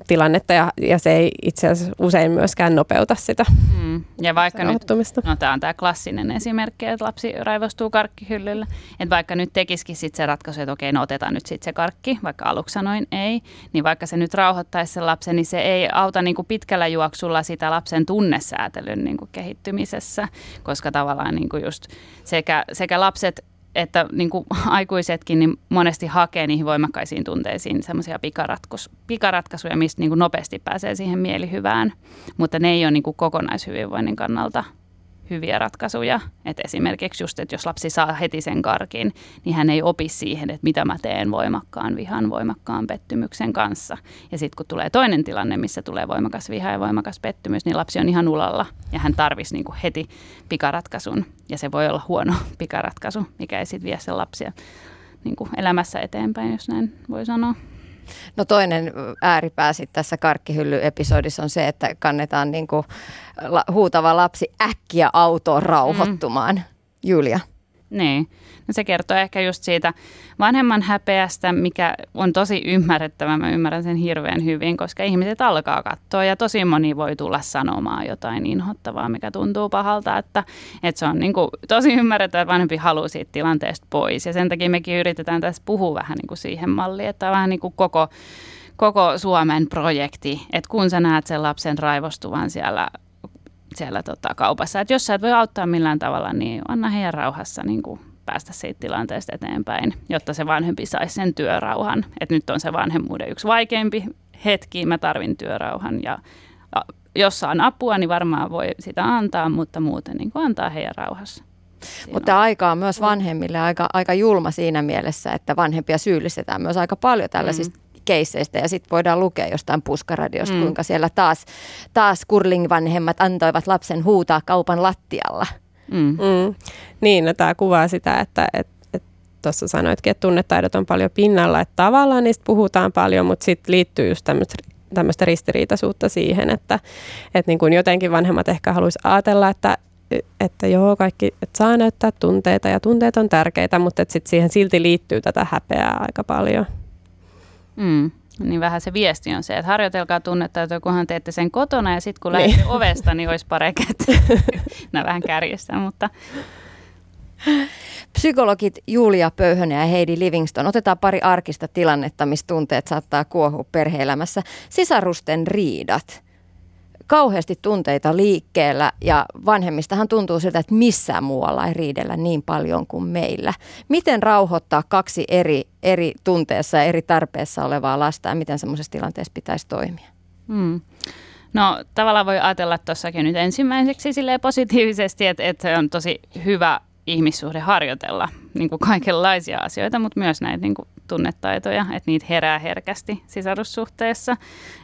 tilannetta ja, ja se ei itse asiassa usein myöskään nopeuta sitä mm. Ja vaikka nyt, no tämä on tämä klassinen esimerkki, että lapsi raivostuu karkkihyllyllä, että vaikka nyt tekisikin sit se ratkaisu, että okei, no otetaan nyt sitten se karkki, vaikka aluksi sanoin ei, niin vaikka se nyt rauhoittaisi sen lapsen, niin se ei auta niin kuin pitkällä juoksulla sitä lapsen tunnesäätelyn niin kuin kehittymisessä, koska tavallaan niin kuin just sekä, sekä lapset että niin kuin aikuisetkin niin monesti hakee niihin voimakkaisiin tunteisiin semmoisia pikaratkaisuja, mistä niin kuin nopeasti pääsee siihen mielihyvään, mutta ne ei ole niin kuin kokonaishyvinvoinnin kannalta hyviä ratkaisuja. Et esimerkiksi just, että jos lapsi saa heti sen karkin, niin hän ei opi siihen, että mitä mä teen voimakkaan vihan, voimakkaan pettymyksen kanssa. Ja sitten kun tulee toinen tilanne, missä tulee voimakas viha ja voimakas pettymys, niin lapsi on ihan ulalla ja hän tarvisi niinku heti pikaratkaisun. Ja se voi olla huono pikaratkaisu, mikä ei sitten vie sen lapsia niinku elämässä eteenpäin, jos näin voi sanoa. No toinen ääripää sitten tässä karkkihylly-episodissa on se, että kannetaan niinku huutava lapsi äkkiä autoon rauhoittumaan. Mm. Julia. Niin. No se kertoo ehkä just siitä vanhemman häpeästä, mikä on tosi ymmärrettävä. Mä ymmärrän sen hirveän hyvin, koska ihmiset alkaa katsoa ja tosi moni voi tulla sanomaan jotain inhottavaa, mikä tuntuu pahalta. Että, että se on niin kuin tosi ymmärrettävä, että vanhempi haluaa siitä tilanteesta pois. Ja sen takia mekin yritetään tässä puhua vähän niin kuin siihen malliin, että vähän niin kuin koko koko Suomen projekti, että kun sä näet sen lapsen raivostuvan siellä siellä tota, kaupassa. Että jos sä et voi auttaa millään tavalla, niin anna heidän rauhassa niin kuin päästä siitä tilanteesta eteenpäin, jotta se vanhempi saisi sen työrauhan. Että nyt on se vanhemmuuden yksi vaikeampi hetki, mä tarvin työrauhan ja jos saan apua, niin varmaan voi sitä antaa, mutta muuten niin kuin antaa heidän rauhassa. Siinä mutta on. aika on myös vanhemmille aika, aika julma siinä mielessä, että vanhempia syyllistetään myös aika paljon tällaisista mm keisseistä ja sitten voidaan lukea jostain puskaradiosta, mm. kuinka siellä taas, taas kurling-vanhemmat antoivat lapsen huutaa kaupan lattialla. Mm. Mm. Niin, no tämä kuvaa sitä, että et, et tuossa sanoitkin, että tunnetaidot on paljon pinnalla, että tavallaan niistä puhutaan paljon, mutta sitten liittyy just tämmöistä ristiriitaisuutta siihen, että, että niin kuin jotenkin vanhemmat ehkä haluaisi ajatella, että, että joo, kaikki, että saa näyttää tunteita ja tunteet on tärkeitä, mutta että sit siihen silti liittyy tätä häpeää aika paljon. Mm. Niin vähän se viesti on se, että harjoitelkaa tunnetta, että kunhan teette sen kotona ja sitten kun niin. lähdette ovesta, niin olisi pareket. Nämä vähän kärjistä, mutta... Psykologit Julia Pöyhönen ja Heidi Livingston. Otetaan pari arkista tilannetta, missä tunteet saattaa kuohua perheelämässä. Sisarusten riidat kauheasti tunteita liikkeellä ja vanhemmistahan tuntuu siltä, että missään muualla ei riidellä niin paljon kuin meillä. Miten rauhoittaa kaksi eri, eri tunteessa ja eri tarpeessa olevaa lasta ja miten semmoisessa tilanteessa pitäisi toimia? Hmm. No tavallaan voi ajatella tuossakin nyt ensimmäiseksi positiivisesti, että, että se on tosi hyvä ihmissuhde harjoitella niin kuin kaikenlaisia asioita, mutta myös näitä niin kuin tunnetaitoja, että niitä herää herkästi sisarussuhteessa.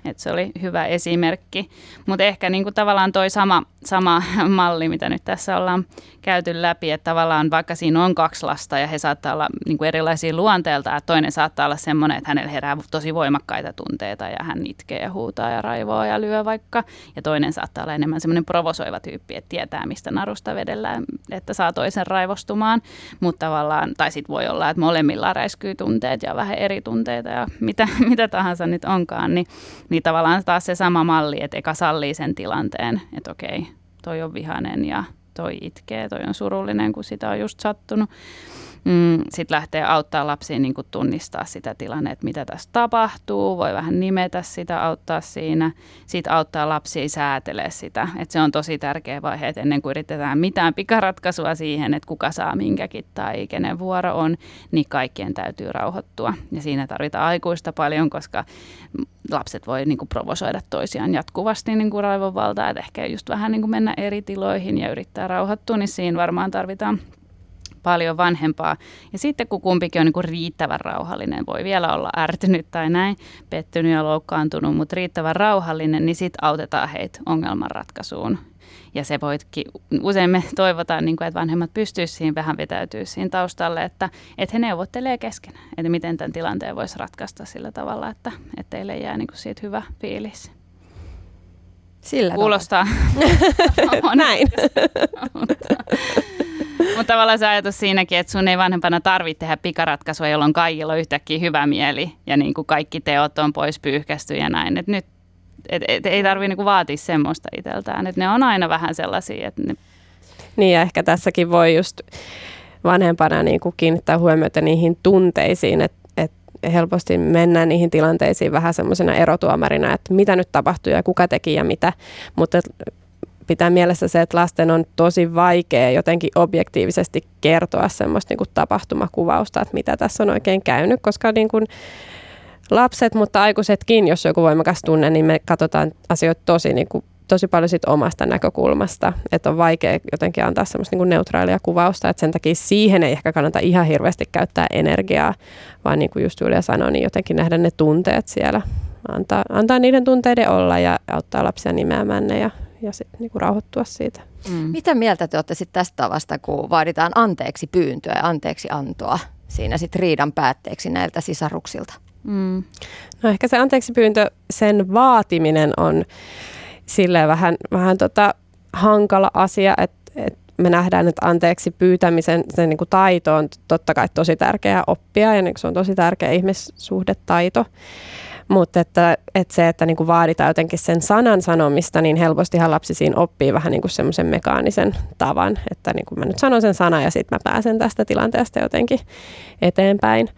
Että se oli hyvä esimerkki. Mutta ehkä niin kuin tavallaan toi sama, sama malli, mitä nyt tässä ollaan käyty läpi, että tavallaan vaikka siinä on kaksi lasta ja he saattaa olla niin kuin erilaisia luonteelta, että toinen saattaa olla semmoinen, että hänellä herää tosi voimakkaita tunteita ja hän itkee ja huutaa ja raivoo ja lyö vaikka. Ja toinen saattaa olla enemmän semmoinen provosoiva tyyppi, että tietää mistä narusta vedellään, että saa toisen raivostumaan. Mutta tavallaan, tai sitten voi olla, että molemmilla räiskyy tunteet ja vähän eri tunteita ja mitä, mitä tahansa nyt onkaan, niin, niin tavallaan taas se sama malli, että eka sallii sen tilanteen, että okei, toi on vihanen ja toi itkee, toi on surullinen, kun sitä on just sattunut mm, sitten lähtee auttaa lapsia niin kuin tunnistaa sitä tilannetta, mitä tässä tapahtuu. Voi vähän nimetä sitä, auttaa siinä. Sitten auttaa lapsia säätelee sitä. Et se on tosi tärkeä vaihe, että ennen kuin yritetään mitään pikaratkaisua siihen, että kuka saa minkäkin tai kenen vuoro on, niin kaikkien täytyy rauhoittua. Ja siinä tarvitaan aikuista paljon, koska lapset voi niin kuin provosoida toisiaan jatkuvasti niin kuin raivonvaltaa, että ehkä just vähän niin kuin mennä eri tiloihin ja yrittää rauhoittua, niin siinä varmaan tarvitaan paljon vanhempaa. Ja sitten kun kumpikin on niin kuin riittävän rauhallinen, voi vielä olla ärtynyt tai näin, pettynyt ja loukkaantunut, mutta riittävän rauhallinen, niin sitten autetaan heitä ongelmanratkaisuun. Ja se voitkin, usein me toivotaan, niin kuin, että vanhemmat pystyisivät siihen vähän vetäytyä siihen taustalle, että, että he neuvottelee keskenään, että miten tämän tilanteen voisi ratkaista sillä tavalla, että, että teille jää niin kuin siitä hyvä fiilis. Sillä Kuulostaa. Näin. Mutta tavallaan se ajatus siinäkin, että sun ei vanhempana tarvitse tehdä pikaratkaisua, jolloin kaikilla on yhtäkkiä hyvä mieli ja niin kuin kaikki teot on pois pyyhkästy ja näin. Et nyt et, et, ei tarvitse niinku vaatia semmoista itseltään. Et ne on aina vähän sellaisia, että ne... Niin ja ehkä tässäkin voi just vanhempana niin kuin kiinnittää huomiota niihin tunteisiin, että helposti mennään niihin tilanteisiin vähän semmoisena erotuomarina, että mitä nyt tapahtuu ja kuka teki ja mitä. Mutta pitää mielessä se, että lasten on tosi vaikea jotenkin objektiivisesti kertoa semmoista niin kuin tapahtumakuvausta, että mitä tässä on oikein käynyt, koska niin kuin lapset, mutta aikuisetkin, jos joku voimakas tunne, niin me katsotaan asioita tosi niin kuin tosi paljon sit omasta näkökulmasta, että on vaikea jotenkin antaa semmoista niin neutraalia kuvausta, että sen takia siihen ei ehkä kannata ihan hirveästi käyttää energiaa, vaan niin kuin just Julia sanoi, niin jotenkin nähdä ne tunteet siellä, antaa, antaa niiden tunteiden olla ja auttaa lapsia nimeämään ne ja, ja sitten niin rauhoittua siitä. Mm. Mitä mieltä te olette sitten tästä tavasta, kun vaaditaan anteeksi pyyntöä ja anteeksi antoa siinä sitten riidan päätteeksi näiltä sisaruksilta? Mm. No ehkä se anteeksi pyyntö, sen vaatiminen on silleen vähän, vähän tota hankala asia, että et me nähdään, että anteeksi pyytämisen se niin kuin taito on totta kai tosi tärkeää oppia ja niin se on tosi tärkeä ihmissuhdetaito. Mutta että, että se, että niin kuin vaaditaan jotenkin sen sanan sanomista, niin helpostihan lapsi siinä oppii vähän niin kuin semmoisen mekaanisen tavan, että niin kuin mä nyt sanon sen sana ja sitten mä pääsen tästä tilanteesta jotenkin eteenpäin.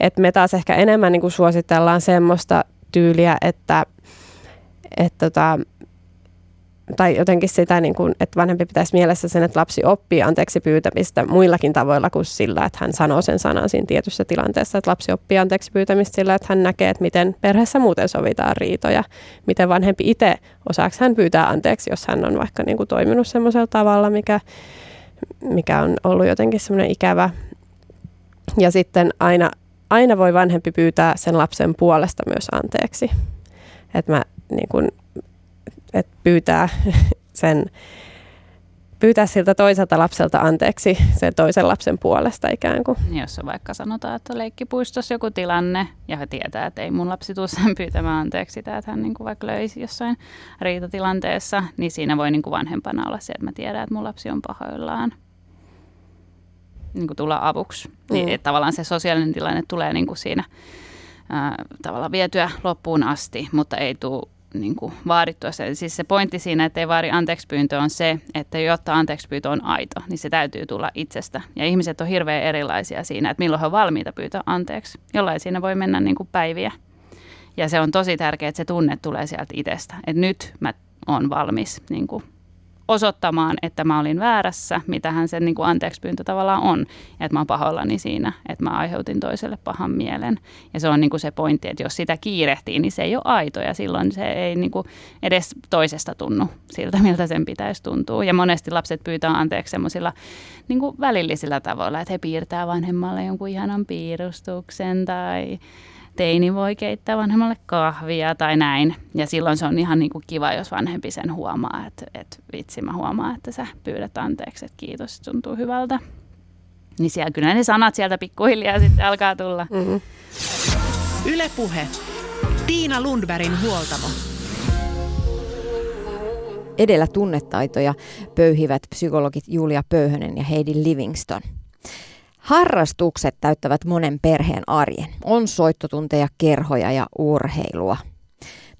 Et me taas ehkä enemmän niin kuin suositellaan semmoista tyyliä, että, että tota, tai jotenkin sitä, niin kuin, että vanhempi pitäisi mielessä sen, että lapsi oppii anteeksi pyytämistä muillakin tavoilla kuin sillä, että hän sanoo sen sanan siinä tietyssä tilanteessa. Että lapsi oppii anteeksi pyytämistä sillä, että hän näkee, että miten perheessä muuten sovitaan riitoja. Miten vanhempi itse, osaako hän pyytää anteeksi, jos hän on vaikka niin kuin toiminut semmoisella tavalla, mikä, mikä on ollut jotenkin semmoinen ikävä. Ja sitten aina, aina voi vanhempi pyytää sen lapsen puolesta myös anteeksi. Että mä niin kuin että pyytää sen pyytää siltä toiselta lapselta anteeksi sen toisen lapsen puolesta ikään kuin. Jos on vaikka sanotaan, että leikkipuistossa joku tilanne ja he tietää, että ei mun lapsi tule sen pyytämään anteeksi sitä, että hän niin kuin vaikka löisi jossain riitatilanteessa, niin siinä voi niin kuin vanhempana olla se, että mä tiedän, että mun lapsi on pahoillaan niin kuin tulla avuksi. Niin, mm. Niin, että tavallaan se sosiaalinen tilanne tulee niin kuin siinä ää, tavallaan vietyä loppuun asti, mutta ei tule niin kuin vaadittua. Se, siis se pointti siinä, että ei vaadi anteeksi pyyntö on se, että jotta anteeksi pyyntö on aito, niin se täytyy tulla itsestä. Ja ihmiset on hirveän erilaisia siinä, että milloin he on valmiita pyytää anteeksi. Jollain siinä voi mennä niin kuin päiviä. Ja se on tosi tärkeää, että se tunne tulee sieltä itsestä. Että nyt mä oon valmis niin kuin osoittamaan, että mä olin väärässä, mitähän se niin kuin anteeksi pyyntö tavallaan on. Ja että mä oon pahoillani siinä, että mä aiheutin toiselle pahan mielen. Ja se on niin kuin se pointti, että jos sitä kiirehtii, niin se ei ole aito ja silloin se ei niin kuin edes toisesta tunnu siltä, miltä sen pitäisi tuntua. Ja monesti lapset pyytää anteeksi semmoisilla niin välillisillä tavoilla, että he piirtää vanhemmalle jonkun ihanan piirustuksen tai teini voi keittää vanhemmalle kahvia tai näin. Ja silloin se on ihan niin kuin kiva, jos vanhempi sen huomaa, että, että vitsi mä huomaan, että sä pyydät anteeksi, että kiitos, se tuntuu hyvältä. Niin siellä kyllä ne sanat sieltä pikkuhiljaa sitten alkaa tulla. Mm-hmm. Ylepuhe. Tiina Lundbergin huoltamo. Edellä tunnetaitoja pöyhivät psykologit Julia Pöyhönen ja Heidi Livingston. Harrastukset täyttävät monen perheen arjen. On soittotunteja, kerhoja ja urheilua.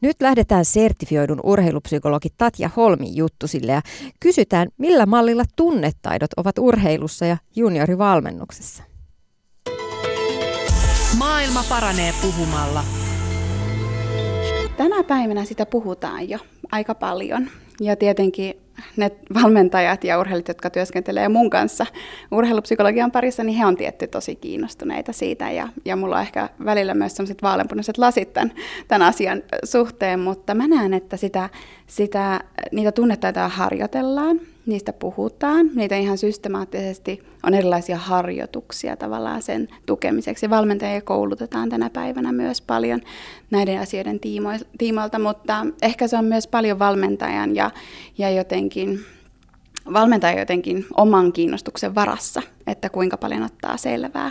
Nyt lähdetään sertifioidun urheilupsykologi Tatja Holmin juttusille ja kysytään, millä mallilla tunnetaidot ovat urheilussa ja juniorivalmennuksessa. Maailma paranee puhumalla. Tänä päivänä sitä puhutaan jo aika paljon. Ja tietenkin ne valmentajat ja urheilijat, jotka työskentelee mun kanssa urheilupsykologian parissa, niin he on tietty tosi kiinnostuneita siitä. Ja, ja mulla on ehkä välillä myös sellaiset vaaleanpunaiset lasit tämän, tämän asian suhteen, mutta mä näen, että sitä, sitä, niitä tunnetaitoja harjoitellaan niistä puhutaan. Niitä ihan systemaattisesti on erilaisia harjoituksia tavallaan sen tukemiseksi. Valmentajia koulutetaan tänä päivänä myös paljon näiden asioiden tiimoilta, mutta ehkä se on myös paljon valmentajan ja, ja jotenkin valmentaja jotenkin oman kiinnostuksen varassa, että kuinka paljon ottaa selvää.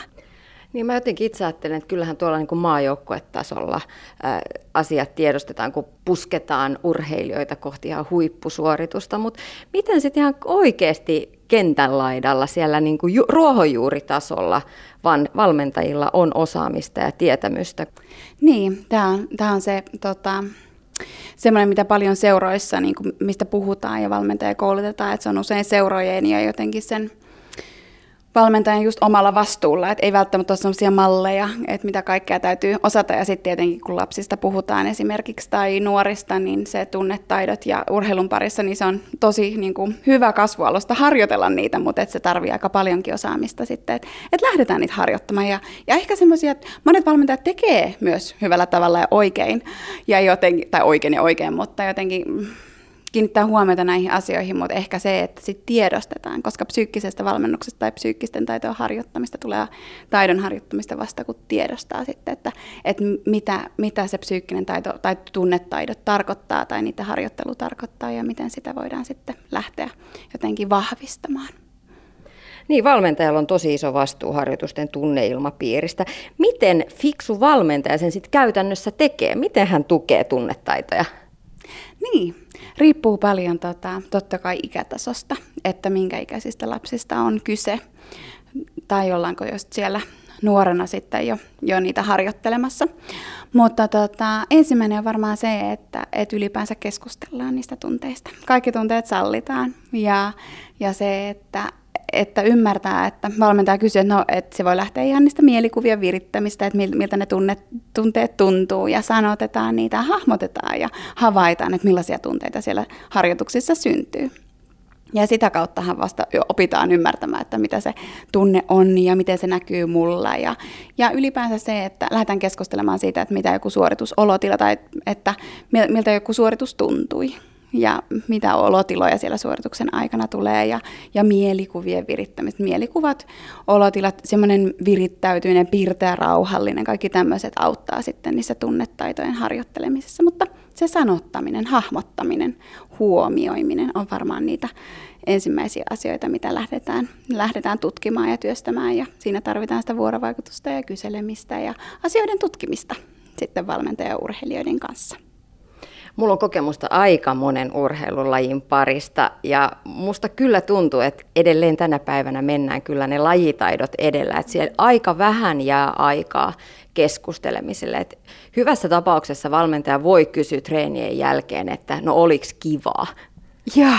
Niin mä jotenkin itse ajattelen, että kyllähän tuolla niin maajoukkuetasolla ää, asiat tiedostetaan, kun pusketaan urheilijoita kohti ihan huippusuoritusta, mutta miten sitten ihan oikeasti kentän laidalla siellä niin kuin ju- ruohonjuuritasolla vaan valmentajilla on osaamista ja tietämystä? Niin, tämä on, on se tota, semmoinen, mitä paljon seuroissa, niin kuin, mistä puhutaan ja valmentaja koulutetaan, että se on usein seurojen ja jotenkin sen valmentajan just omalla vastuulla, että ei välttämättä ole sellaisia malleja, että mitä kaikkea täytyy osata. Ja sitten tietenkin kun lapsista puhutaan esimerkiksi tai nuorista, niin se tunnetaidot ja urheilun parissa, niin se on tosi niin kuin, hyvä kasvualusta harjoitella niitä, mutta että se tarvii aika paljonkin osaamista sitten, että, että lähdetään niitä harjoittamaan. Ja, ja ehkä semmoisia, että monet valmentajat tekee myös hyvällä tavalla ja oikein, ja jotenkin, tai oikein ja oikein, mutta jotenkin kiinnittää huomiota näihin asioihin, mutta ehkä se, että sit tiedostetaan, koska psyykkisestä valmennuksesta tai psyykkisten taitojen harjoittamista tulee taidon harjoittamista vasta, kun tiedostaa sitten, että, että mitä, mitä se psyykkinen taito tai tunnetaidot tarkoittaa tai niitä harjoittelu tarkoittaa ja miten sitä voidaan sitten lähteä jotenkin vahvistamaan. Niin, valmentajalla on tosi iso vastuu harjoitusten tunneilmapiiristä. Miten fiksu valmentaja sen sitten käytännössä tekee? Miten hän tukee tunnetaitoja? Niin, riippuu paljon tota, totta kai ikätasosta, että minkä ikäisistä lapsista on kyse. Tai ollaanko just siellä nuorena sitten jo, jo niitä harjoittelemassa. Mutta tota, ensimmäinen on varmaan se, että, että ylipäänsä keskustellaan niistä tunteista. Kaikki tunteet sallitaan ja, ja se, että että ymmärtää, että valmentaja kysyy, että, no, että se voi lähteä ihan niistä mielikuvien virittämistä, että miltä ne tunnet, tunteet tuntuu ja sanotetaan niitä, hahmotetaan ja havaitaan, että millaisia tunteita siellä harjoituksissa syntyy. Ja sitä kauttahan vasta opitaan ymmärtämään, että mitä se tunne on ja miten se näkyy mulla. Ja, ja ylipäänsä se, että lähdetään keskustelemaan siitä, että mitä joku suoritus olotila tai että miltä joku suoritus tuntui ja mitä olotiloja siellä suorituksen aikana tulee ja, ja mielikuvien virittämistä. Mielikuvat, olotilat, semmoinen virittäytyminen, pirteä, rauhallinen, kaikki tämmöiset auttaa sitten niissä tunnetaitojen harjoittelemisessa, mutta se sanottaminen, hahmottaminen, huomioiminen on varmaan niitä ensimmäisiä asioita, mitä lähdetään, lähdetään tutkimaan ja työstämään ja siinä tarvitaan sitä vuorovaikutusta ja kyselemistä ja asioiden tutkimista sitten valmentajaurheilijoiden kanssa. Mulla on kokemusta aika monen urheilulajin parista ja musta kyllä tuntuu, että edelleen tänä päivänä mennään kyllä ne lajitaidot edellä, että siellä aika vähän jää aikaa keskustelemiselle. Et hyvässä tapauksessa valmentaja voi kysyä treenien jälkeen, että no oliks kivaa, Joo,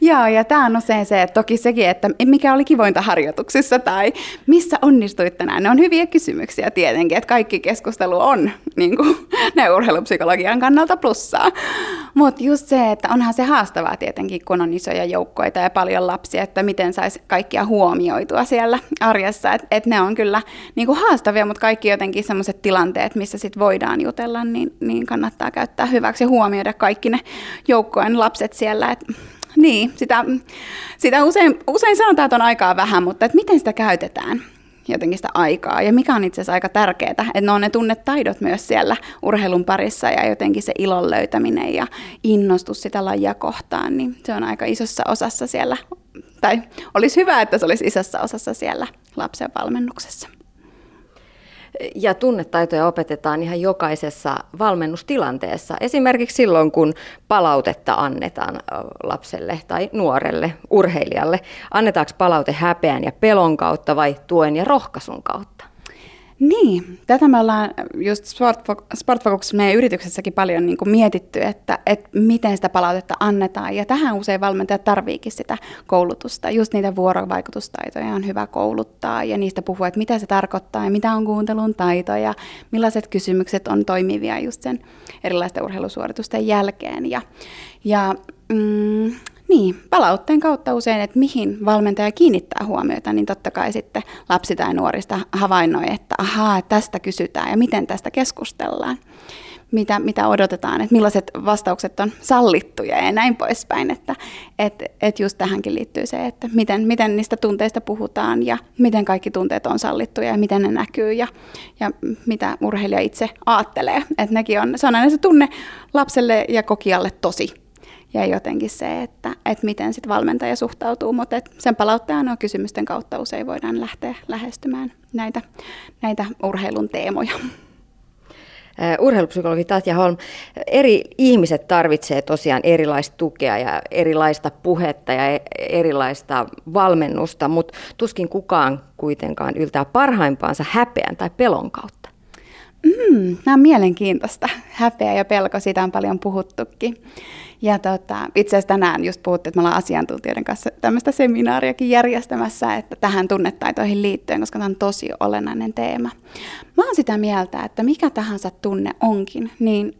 joo ja tämä on usein se, että toki sekin, että mikä oli kivointa harjoituksissa tai missä onnistuit tänään. Ne on hyviä kysymyksiä tietenkin, että kaikki keskustelu on niin kuin, ne urheilupsykologian kannalta plussaa. Mutta just se, että onhan se haastavaa tietenkin, kun on isoja joukkoita ja paljon lapsia, että miten saisi kaikkia huomioitua siellä arjessa. Että et ne on kyllä niin kuin haastavia, mutta kaikki jotenkin sellaiset tilanteet, missä sit voidaan jutella, niin, niin kannattaa käyttää hyväksi ja huomioida kaikki ne joukkojen lapset siellä että niin, sitä, sitä usein, usein sanotaan, että on aikaa vähän, mutta että miten sitä käytetään jotenkin sitä aikaa. Ja mikä on itse asiassa aika tärkeää, että ne on ne tunnetaidot myös siellä urheilun parissa ja jotenkin se ilon löytäminen ja innostus sitä lajia kohtaan, niin se on aika isossa osassa siellä, tai olisi hyvä, että se olisi isossa osassa siellä lapsen valmennuksessa. Ja tunnetaitoja opetetaan ihan jokaisessa valmennustilanteessa. Esimerkiksi silloin, kun palautetta annetaan lapselle tai nuorelle urheilijalle. Annetaanko palaute häpeän ja pelon kautta vai tuen ja rohkaisun kautta? Niin, tätä me ollaan just Sportfocuksessa meidän yrityksessäkin paljon niin kuin mietitty, että, että miten sitä palautetta annetaan. Ja tähän usein valmentajat tarviikin sitä koulutusta. Just niitä vuorovaikutustaitoja on hyvä kouluttaa ja niistä puhua, että mitä se tarkoittaa ja mitä on kuuntelun taito ja millaiset kysymykset on toimivia just sen erilaisten urheilusuoritusten jälkeen. Ja, ja mm, niin, palautteen kautta usein, että mihin valmentaja kiinnittää huomiota, niin totta kai sitten lapsi tai nuorista havainnoi, että ahaa, tästä kysytään ja miten tästä keskustellaan. Mitä, mitä odotetaan, että millaiset vastaukset on sallittuja ja näin poispäin. Että et, et just tähänkin liittyy se, että miten, miten niistä tunteista puhutaan ja miten kaikki tunteet on sallittuja ja miten ne näkyy ja, ja mitä urheilija itse ajattelee. Että nekin on, se on aina se tunne lapselle ja kokijalle tosi ja jotenkin se, että, että miten sitten valmentaja suhtautuu, mutta sen palautteena kysymysten kautta usein voidaan lähteä lähestymään näitä, näitä urheilun teemoja. Urheilupsykologi Tatja Holm, eri ihmiset tarvitsevat tosiaan erilaista tukea ja erilaista puhetta ja e-, erilaista valmennusta, mutta tuskin kukaan kuitenkaan yltää parhaimpaansa häpeän tai pelon kautta. Mm, nämä on mielenkiintoista. Häpeä ja pelko, siitä on paljon puhuttukin. Ja tota, itse asiassa tänään just puhuttiin, että me ollaan asiantuntijoiden kanssa tämmöistä seminaariakin järjestämässä, että tähän tunnetaitoihin liittyen, koska tämä on tosi olennainen teema. Mä oon sitä mieltä, että mikä tahansa tunne onkin, niin,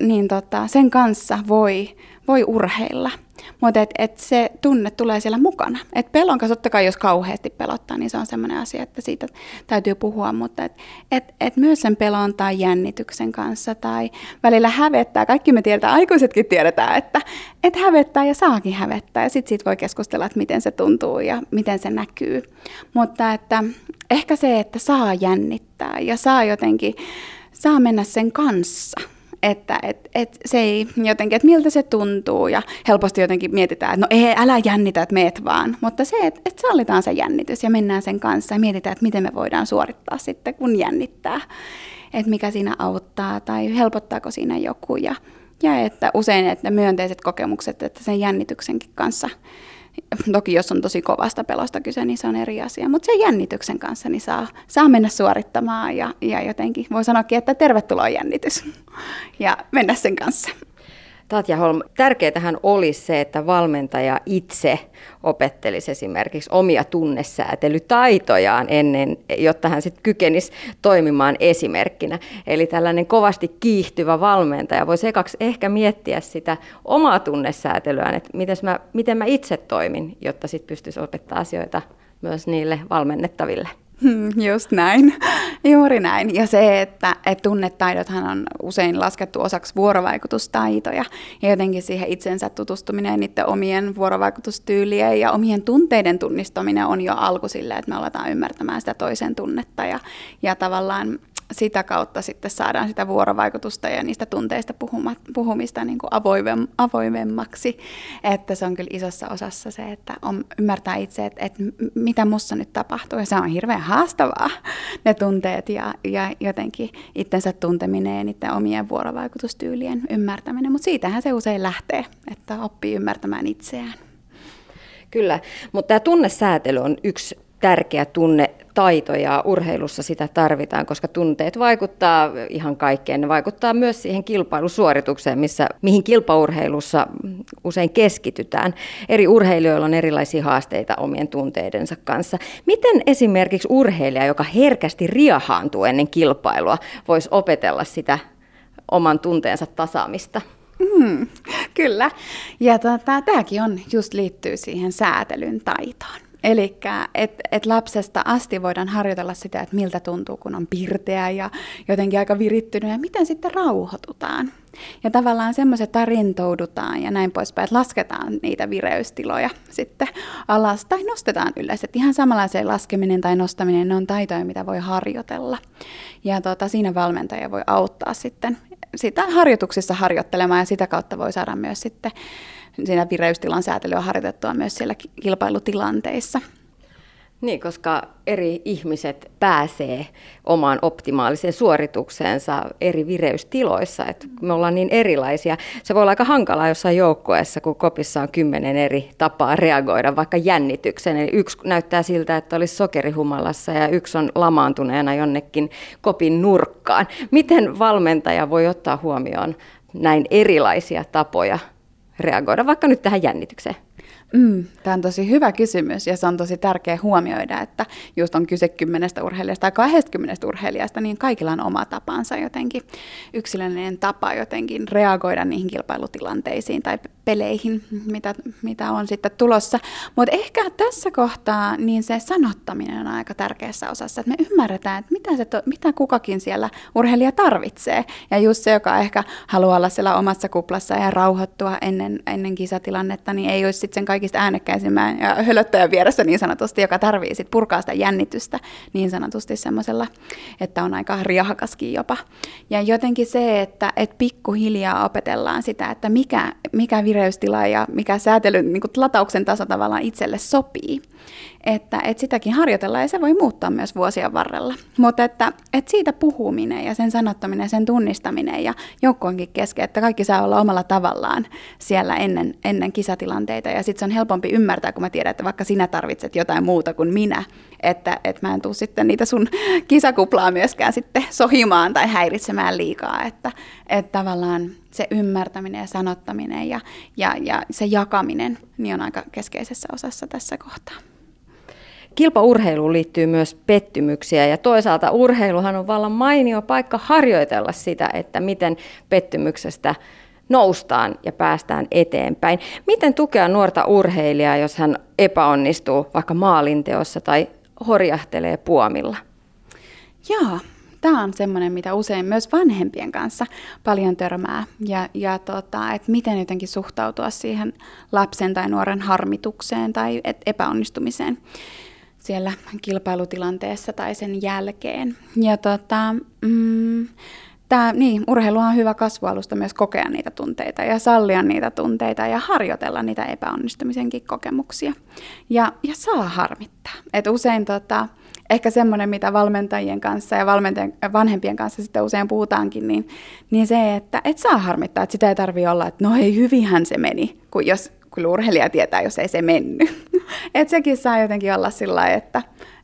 niin tota, sen kanssa voi, voi urheilla – mutta et, et se tunne tulee siellä mukana. Et pelon kanssa totta kai, jos kauheasti pelottaa, niin se on sellainen asia, että siitä täytyy puhua, mutta et, et, et myös sen pelon tai jännityksen kanssa tai välillä hävettää. Kaikki me tiedetään, aikuisetkin tiedetään, että et hävettää ja saakin hävettää ja sitten siitä voi keskustella, että miten se tuntuu ja miten se näkyy. Mutta että ehkä se, että saa jännittää ja saa jotenkin, saa mennä sen kanssa – että et, et se ei jotenkin, että miltä se tuntuu ja helposti jotenkin mietitään, että no ei, älä jännitä, että meet vaan, mutta se, että et sallitaan se jännitys ja mennään sen kanssa ja mietitään, että miten me voidaan suorittaa sitten, kun jännittää, että mikä siinä auttaa tai helpottaako siinä joku. Ja, ja että usein että myönteiset kokemukset, että sen jännityksenkin kanssa Toki jos on tosi kovasta pelosta kyse, niin se on eri asia. Mutta sen jännityksen kanssa niin saa, saa mennä suorittamaan ja, ja jotenkin voi sanoakin, että tervetuloa jännitys ja mennä sen kanssa. Tatja Holm, tärkeätähän olisi se, että valmentaja itse opettelisi esimerkiksi omia tunnesäätelytaitojaan ennen, jotta hän sitten kykenisi toimimaan esimerkkinä. Eli tällainen kovasti kiihtyvä valmentaja voisi ekaksi ehkä miettiä sitä omaa tunnesäätelyään, että miten mä, miten mä itse toimin, jotta sitten pystyisi opettaa asioita myös niille valmennettaville. Hmm, just näin, juuri näin. Ja se, että, että tunnetaidothan on usein laskettu osaksi vuorovaikutustaitoja ja jotenkin siihen itsensä tutustuminen, niiden omien vuorovaikutustyylien ja omien tunteiden tunnistaminen on jo alku sille, että me aletaan ymmärtämään sitä toisen tunnetta ja, ja tavallaan sitä kautta sitten saadaan sitä vuorovaikutusta ja niistä tunteista puhumista niin kuin avoimem, avoimemmaksi. Että se on kyllä isossa osassa se, että on, ymmärtää itse, että, että mitä mussa nyt tapahtuu. Ja se on hirveän haastavaa, ne tunteet ja, ja jotenkin itsensä tunteminen ja niiden omien vuorovaikutustyylien ymmärtäminen. Mutta siitähän se usein lähtee, että oppii ymmärtämään itseään. Kyllä, mutta tämä tunnesäätely on yksi tärkeä tunne taito ja urheilussa sitä tarvitaan, koska tunteet vaikuttaa ihan kaikkeen. Ne vaikuttaa myös siihen kilpailusuoritukseen, missä, mihin kilpaurheilussa usein keskitytään. Eri urheilijoilla on erilaisia haasteita omien tunteidensa kanssa. Miten esimerkiksi urheilija, joka herkästi riahaantuu ennen kilpailua, voisi opetella sitä oman tunteensa tasaamista? Mm, kyllä. Ja tota, tämäkin on just liittyy siihen säätelyn taitoon. Eli että et lapsesta asti voidaan harjoitella sitä, että miltä tuntuu, kun on pirteä ja jotenkin aika virittynyt ja miten sitten rauhoitutaan. Ja tavallaan semmoiset, rentoudutaan ja näin poispäin, että lasketaan niitä vireystiloja sitten alas tai nostetaan ylös. Että ihan samanlaiseen laskeminen tai nostaminen, ne on taitoja, mitä voi harjoitella. Ja tuota, siinä valmentaja voi auttaa sitten sitä harjoituksissa harjoittelemaan ja sitä kautta voi saada myös sitten siinä vireystilan säätelyä harjoitettua myös siellä kilpailutilanteissa. Niin, koska eri ihmiset pääsee omaan optimaaliseen suoritukseensa eri vireystiloissa. Et me ollaan niin erilaisia. Se voi olla aika hankalaa jossain joukkueessa, kun kopissa on kymmenen eri tapaa reagoida vaikka jännitykseen. Eli yksi näyttää siltä, että olisi sokerihumalassa ja yksi on lamaantuneena jonnekin kopin nurkkaan. Miten valmentaja voi ottaa huomioon näin erilaisia tapoja reagoida vaikka nyt tähän jännitykseen? Mm, tämä on tosi hyvä kysymys ja se on tosi tärkeä huomioida, että just on kyse kymmenestä urheilijasta tai 20 urheilijasta, niin kaikilla on oma tapansa jotenkin, yksilöllinen tapa jotenkin reagoida niihin kilpailutilanteisiin tai peleihin, mitä, mitä on sitten tulossa. Mutta ehkä tässä kohtaa niin se sanottaminen on aika tärkeässä osassa, että me ymmärretään, että mitä, se to, mitä kukakin siellä urheilija tarvitsee. Ja just se, joka ehkä haluaa olla siellä omassa kuplassa ja rauhoittua ennen, ennen kisatilannetta, niin ei olisi sitten sen kaikista äänekkäisimmän ja hölöttäjän vieressä niin sanotusti, joka tarvii sit purkaa sitä jännitystä niin sanotusti semmoisella, että on aika riahakaskin jopa. Ja jotenkin se, että et pikkuhiljaa opetellaan sitä, että mikä, mikä vireystila ja mikä säätelyn niin latauksen taso tavallaan itselle sopii että, että sitäkin harjoitellaan ja se voi muuttaa myös vuosien varrella. Mutta että, että siitä puhuminen ja sen sanottaminen, sen tunnistaminen ja joukkoonkin kesken, että kaikki saa olla omalla tavallaan siellä ennen, ennen kisatilanteita ja sitten se on helpompi ymmärtää, kun mä tiedän, että vaikka sinä tarvitset jotain muuta kuin minä, että, että mä en tule sitten niitä sun kisakuplaa myöskään sitten sohimaan tai häiritsemään liikaa, että, että tavallaan se ymmärtäminen ja sanottaminen ja, ja, ja se jakaminen niin on aika keskeisessä osassa tässä kohtaa. Kilpaurheiluun liittyy myös pettymyksiä ja toisaalta urheiluhan on vallan mainio paikka harjoitella sitä, että miten pettymyksestä noustaan ja päästään eteenpäin. Miten tukea nuorta urheilijaa, jos hän epäonnistuu vaikka maalinteossa tai horjahtelee puomilla? Joo, tämä on semmoinen, mitä usein myös vanhempien kanssa paljon törmää. Ja, ja tota, että miten jotenkin suhtautua siihen lapsen tai nuoren harmitukseen tai epäonnistumiseen siellä kilpailutilanteessa tai sen jälkeen. Ja tota, mm, tää, niin, urheilu on hyvä kasvualusta myös kokea niitä tunteita ja sallia niitä tunteita ja harjoitella niitä epäonnistumisenkin kokemuksia. Ja, ja saa harmittaa. Et usein tota, ehkä semmoinen, mitä valmentajien kanssa ja valmentajien, vanhempien kanssa sitten usein puhutaankin, niin, niin se, että et saa harmittaa, että sitä ei tarvi olla, että no ei hyvinhän se meni, kun jos kyllä urheilija tietää, jos ei se mennyt. että sekin saa jotenkin olla sillä että,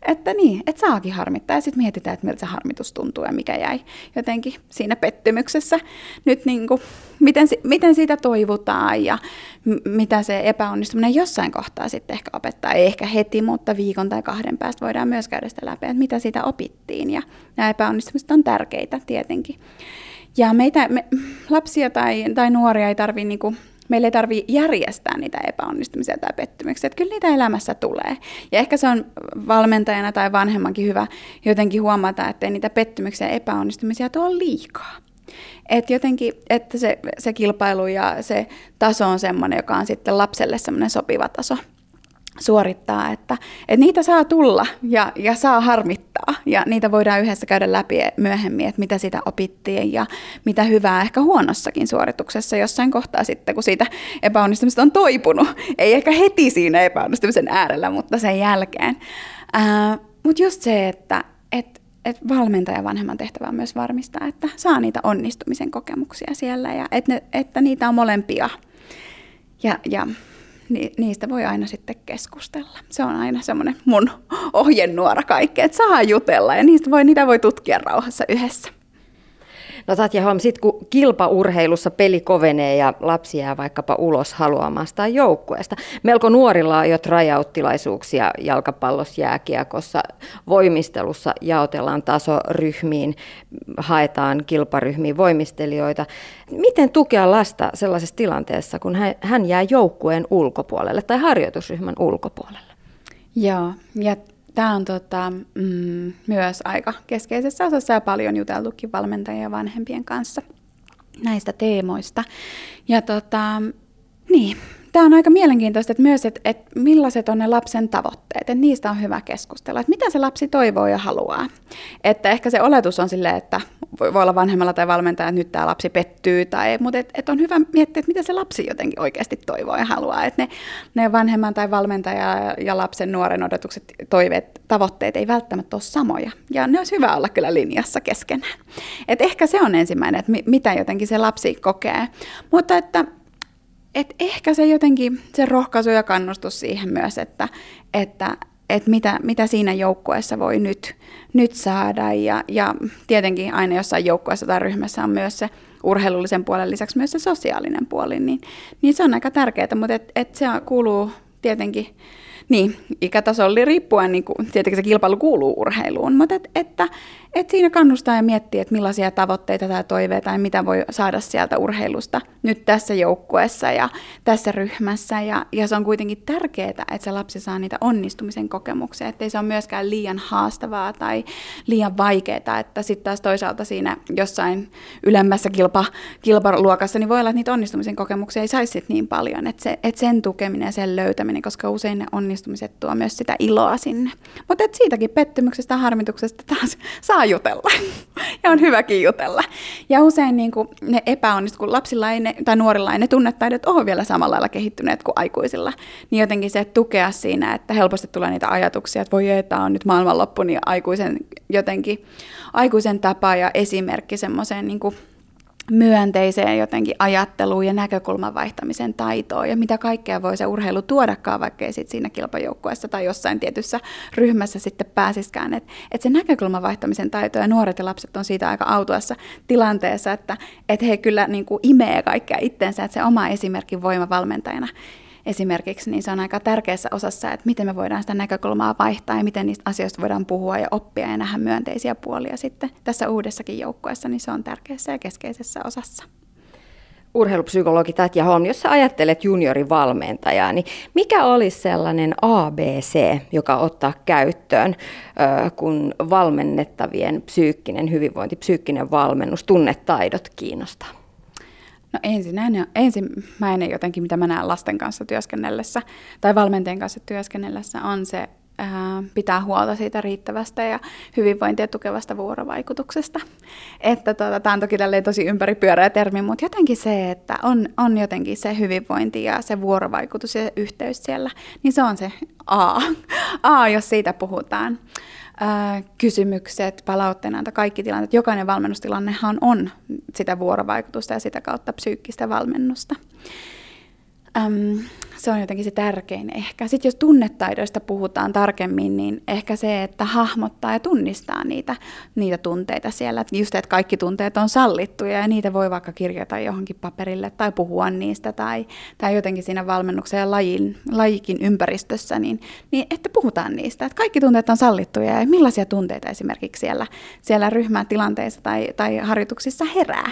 että niin, että saakin harmittaa. Ja sitten mietitään, että miltä se harmitus tuntuu ja mikä jäi jotenkin siinä pettymyksessä. Nyt niin kuin, miten, miten siitä toivutaan ja m- mitä se epäonnistuminen jossain kohtaa sitten ehkä opettaa. Ei ehkä heti, mutta viikon tai kahden päästä voidaan myös käydä sitä läpi, että mitä siitä opittiin. Ja nämä epäonnistumiset on tärkeitä tietenkin. Ja meitä, me, lapsia tai, tai nuoria ei tarvitse niinku meillä ei tarvitse järjestää niitä epäonnistumisia tai pettymyksiä, että kyllä niitä elämässä tulee. Ja ehkä se on valmentajana tai vanhemmankin hyvä jotenkin huomata, että niitä pettymyksiä ja epäonnistumisia tuo liikaa. Että jotenkin, että se, se kilpailu ja se taso on semmoinen, joka on sitten lapselle semmoinen sopiva taso suorittaa, että, että niitä saa tulla ja, ja saa harmittaa ja niitä voidaan yhdessä käydä läpi myöhemmin, että mitä sitä opittiin ja mitä hyvää ehkä huonossakin suorituksessa jossain kohtaa sitten, kun siitä epäonnistumista on toipunut. Ei ehkä heti siinä epäonnistumisen äärellä, mutta sen jälkeen. Mutta just se, että et, et valmentaja vanhemman tehtävä on myös varmistaa, että saa niitä onnistumisen kokemuksia siellä ja että, ne, että niitä on molempia. Ja, ja niistä voi aina sitten keskustella. Se on aina semmoinen mun ohjenuora kaikkea, että saa jutella ja niistä voi, niitä voi tutkia rauhassa yhdessä. No Tatja Holm, sit kun kilpaurheilussa peli kovenee ja lapsi jää vaikkapa ulos haluamastaan joukkueesta, melko nuorilla on jo rajauttilaisuuksia jalkapallossa, jääkiekossa, voimistelussa jaotellaan tasoryhmiin, haetaan kilparyhmiin voimistelijoita. Miten tukea lasta sellaisessa tilanteessa, kun hän jää joukkueen ulkopuolelle tai harjoitusryhmän ulkopuolelle? Joo, ja Tämä on tota, mm, myös aika keskeisessä osassa ja paljon juteltukin valmentajien ja vanhempien kanssa näistä teemoista. Ja tota, niin, Tämä on aika mielenkiintoista, että myös, että, että millaiset on ne lapsen tavoitteet, että niistä on hyvä keskustella, että mitä se lapsi toivoo ja haluaa. Että ehkä se oletus on silleen, että voi olla vanhemmalla tai valmentajalla, että nyt tämä lapsi pettyy, tai, mutta et, et on hyvä miettiä, että mitä se lapsi jotenkin oikeasti toivoo ja haluaa. Että ne, ne vanhemman tai valmentaja ja lapsen nuoren odotukset, toiveet, tavoitteet ei välttämättä ole samoja. Ja ne olisi hyvä olla kyllä linjassa keskenään. Et ehkä se on ensimmäinen, että mitä jotenkin se lapsi kokee. Mutta että et ehkä se jotenkin, se rohkaisu ja kannustus siihen myös, että, että, että mitä, mitä siinä joukkueessa voi nyt, nyt saada. Ja, ja tietenkin aina jossain joukkueessa tai ryhmässä on myös se urheilullisen puolen lisäksi myös se sosiaalinen puoli, niin, niin se on aika tärkeää, mutta et, et se kuuluu tietenkin niin, ikätasolla riippuen, niin kuin, tietenkin se kilpailu kuuluu urheiluun, mutta et, että et siinä kannustaa ja miettiä, että millaisia tavoitteita tai toiveita ja mitä voi saada sieltä urheilusta nyt tässä joukkueessa ja tässä ryhmässä. Ja, ja se on kuitenkin tärkeää, että se lapsi saa niitä onnistumisen kokemuksia, ettei se ole myöskään liian haastavaa tai liian vaikeaa, että sitten taas toisaalta siinä jossain ylemmässä kilpa, kilpaluokassa, niin voi olla, että niitä onnistumisen kokemuksia ei saisi niin paljon, että, se, että sen tukeminen ja sen löytäminen, koska usein ne onnistumiset tuo myös sitä iloa sinne. Mutta siitäkin pettymyksestä ja harmituksesta taas saa jutella. ja on hyväkin jutella. Ja usein niin kuin ne epäonnistut, kun lapsilla ei ne, tai nuorilla ei ne tunnetaidot ole vielä samalla lailla kehittyneet kuin aikuisilla, niin jotenkin se tukea siinä, että helposti tulee niitä ajatuksia, että voi ei, tämä on nyt maailmanloppu, niin aikuisen jotenkin aikuisen tapa ja esimerkki semmoiseen niin kuin myönteiseen jotenkin ajatteluun ja näkökulman vaihtamisen taitoon ja mitä kaikkea voi se urheilu tuodakaan, vaikka ei siinä kilpajoukkueessa tai jossain tietyssä ryhmässä sitten pääsiskään. Että et se näkökulman vaihtamisen taito ja nuoret ja lapset on siitä aika autuassa tilanteessa, että et he kyllä niin kuin imee kaikkea itsensä, että se oma esimerkin voima valmentajana esimerkiksi, niin se on aika tärkeässä osassa, että miten me voidaan sitä näkökulmaa vaihtaa ja miten niistä asioista voidaan puhua ja oppia ja nähdä myönteisiä puolia sitten tässä uudessakin joukkueessa, niin se on tärkeässä ja keskeisessä osassa urheilupsykologi Tatja Holm, jos sä ajattelet juniorivalmentajaa, niin mikä olisi sellainen ABC, joka ottaa käyttöön, kun valmennettavien psyykkinen hyvinvointi, psyykkinen valmennus, tunnetaidot kiinnostaa? No ensinnäkin, ensimmäinen jotenkin, mitä mä näen lasten kanssa työskennellessä tai valmentajien kanssa työskennellessä, on se ää, pitää huolta siitä riittävästä ja hyvinvointia tukevasta vuorovaikutuksesta. Että tota, tämä on toki tosi ympäripyöreä termi, mutta jotenkin se, että on, on jotenkin se hyvinvointi ja se vuorovaikutus ja se yhteys siellä, niin se on se A, A jos siitä puhutaan kysymykset, palautteena, kaikki tilanteet, jokainen valmennustilannehan on sitä vuorovaikutusta ja sitä kautta psyykkistä valmennusta. Öm, se on jotenkin se tärkein ehkä. Sitten jos tunnetaidoista puhutaan tarkemmin, niin ehkä se, että hahmottaa ja tunnistaa niitä, niitä tunteita siellä. Just, että kaikki tunteet on sallittuja ja niitä voi vaikka kirjata johonkin paperille tai puhua niistä tai, tai jotenkin siinä valmennuksen ja lajin, lajikin ympäristössä, niin, niin että puhutaan niistä. Että kaikki tunteet on sallittuja ja millaisia tunteita esimerkiksi siellä, siellä ryhmätilanteissa tai, tai harjoituksissa herää.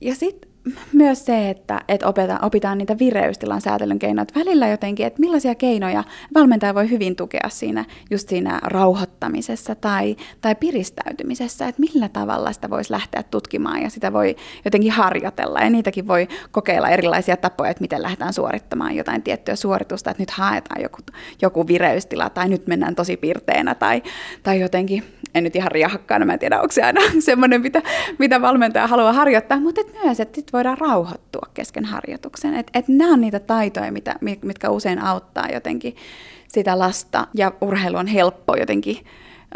Ja sitten myös se, että, että opetaan, opitaan niitä vireystilan säätelyn keinoja. Että välillä jotenkin, että millaisia keinoja valmentaja voi hyvin tukea siinä, just siinä rauhoittamisessa tai, tai piristäytymisessä, että millä tavalla sitä voisi lähteä tutkimaan ja sitä voi jotenkin harjoitella. Ja niitäkin voi kokeilla erilaisia tapoja, että miten lähdetään suorittamaan jotain tiettyä suoritusta, että nyt haetaan joku, joku vireystila tai nyt mennään tosi pirteenä tai, tai jotenkin en nyt ihan riahakkaana, mä en tiedä, onko se aina semmoinen, mitä, mitä valmentaja haluaa harjoittaa, mutta et myös, että sit voidaan rauhoittua kesken harjoituksen. Että et nämä on niitä taitoja, mitä, mitkä usein auttaa jotenkin sitä lasta, ja urheilu on helppo jotenkin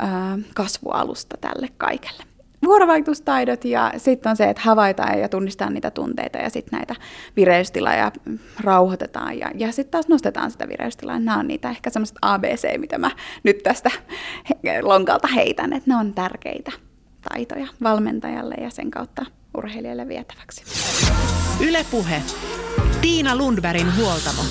äh, kasvualusta tälle kaikelle vuorovaikutustaidot ja sitten on se, että havaitaan ja tunnistetaan niitä tunteita ja sitten näitä vireystiloja rauhoitetaan ja, ja sitten taas nostetaan sitä vireystilaa. Nämä on niitä ehkä semmoista ABC, mitä mä nyt tästä lonkalta heitän, että ne on tärkeitä taitoja valmentajalle ja sen kautta urheilijalle vietäväksi. Ylepuhe. Tiina Lundbergin huoltamo.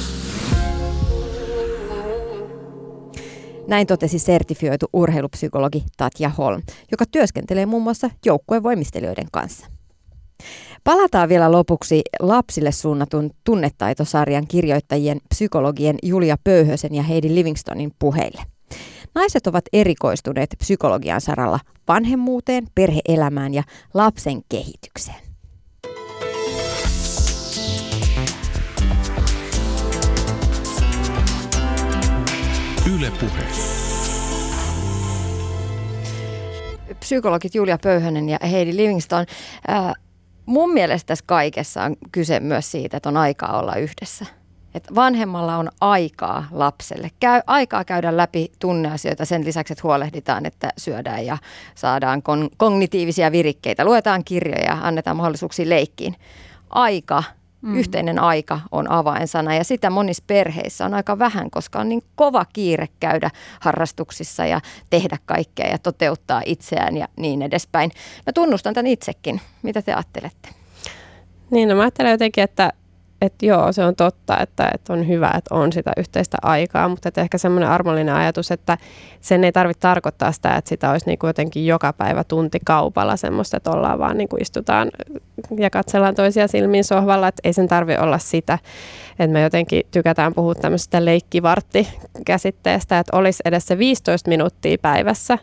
Näin totesi sertifioitu urheilupsykologi Tatja Holm, joka työskentelee muun muassa joukkuevoimistelijoiden kanssa. Palataan vielä lopuksi lapsille suunnatun tunnetaitosarjan kirjoittajien psykologien Julia Pöyhösen ja Heidi Livingstonin puheille. Naiset ovat erikoistuneet psykologian saralla vanhemmuuteen, perheelämään ja lapsen kehitykseen. Ylepuhe. Psykologit Julia Pöyhönen ja Heidi Livingston. Äh, mun mielestä tässä kaikessa on kyse myös siitä, että on aikaa olla yhdessä. Et vanhemmalla on aikaa lapselle. Käy, aikaa käydä läpi tunneasioita sen lisäksi, että huolehditaan, että syödään ja saadaan kon, kognitiivisia virikkeitä. Luetaan kirjoja, annetaan mahdollisuuksia leikkiin. Aika Mm. Yhteinen aika on avainsana ja sitä monissa perheissä on aika vähän, koska on niin kova kiire käydä harrastuksissa ja tehdä kaikkea ja toteuttaa itseään ja niin edespäin. Mä tunnustan tämän itsekin. Mitä te ajattelette? Niin, no mä ajattelen jotenkin, että että joo, se on totta, että, että on hyvä, että on sitä yhteistä aikaa, mutta että ehkä semmoinen armollinen ajatus, että sen ei tarvitse tarkoittaa sitä, että sitä olisi niin kuin jotenkin joka päivä tunti kaupalla semmoista, että ollaan vaan niin kuin istutaan ja katsellaan toisia silmiin sohvalla, että ei sen tarvitse olla sitä, että me jotenkin tykätään puhua tämmöisestä leikkivartti-käsitteestä, että olisi edes se 15 minuuttia päivässä,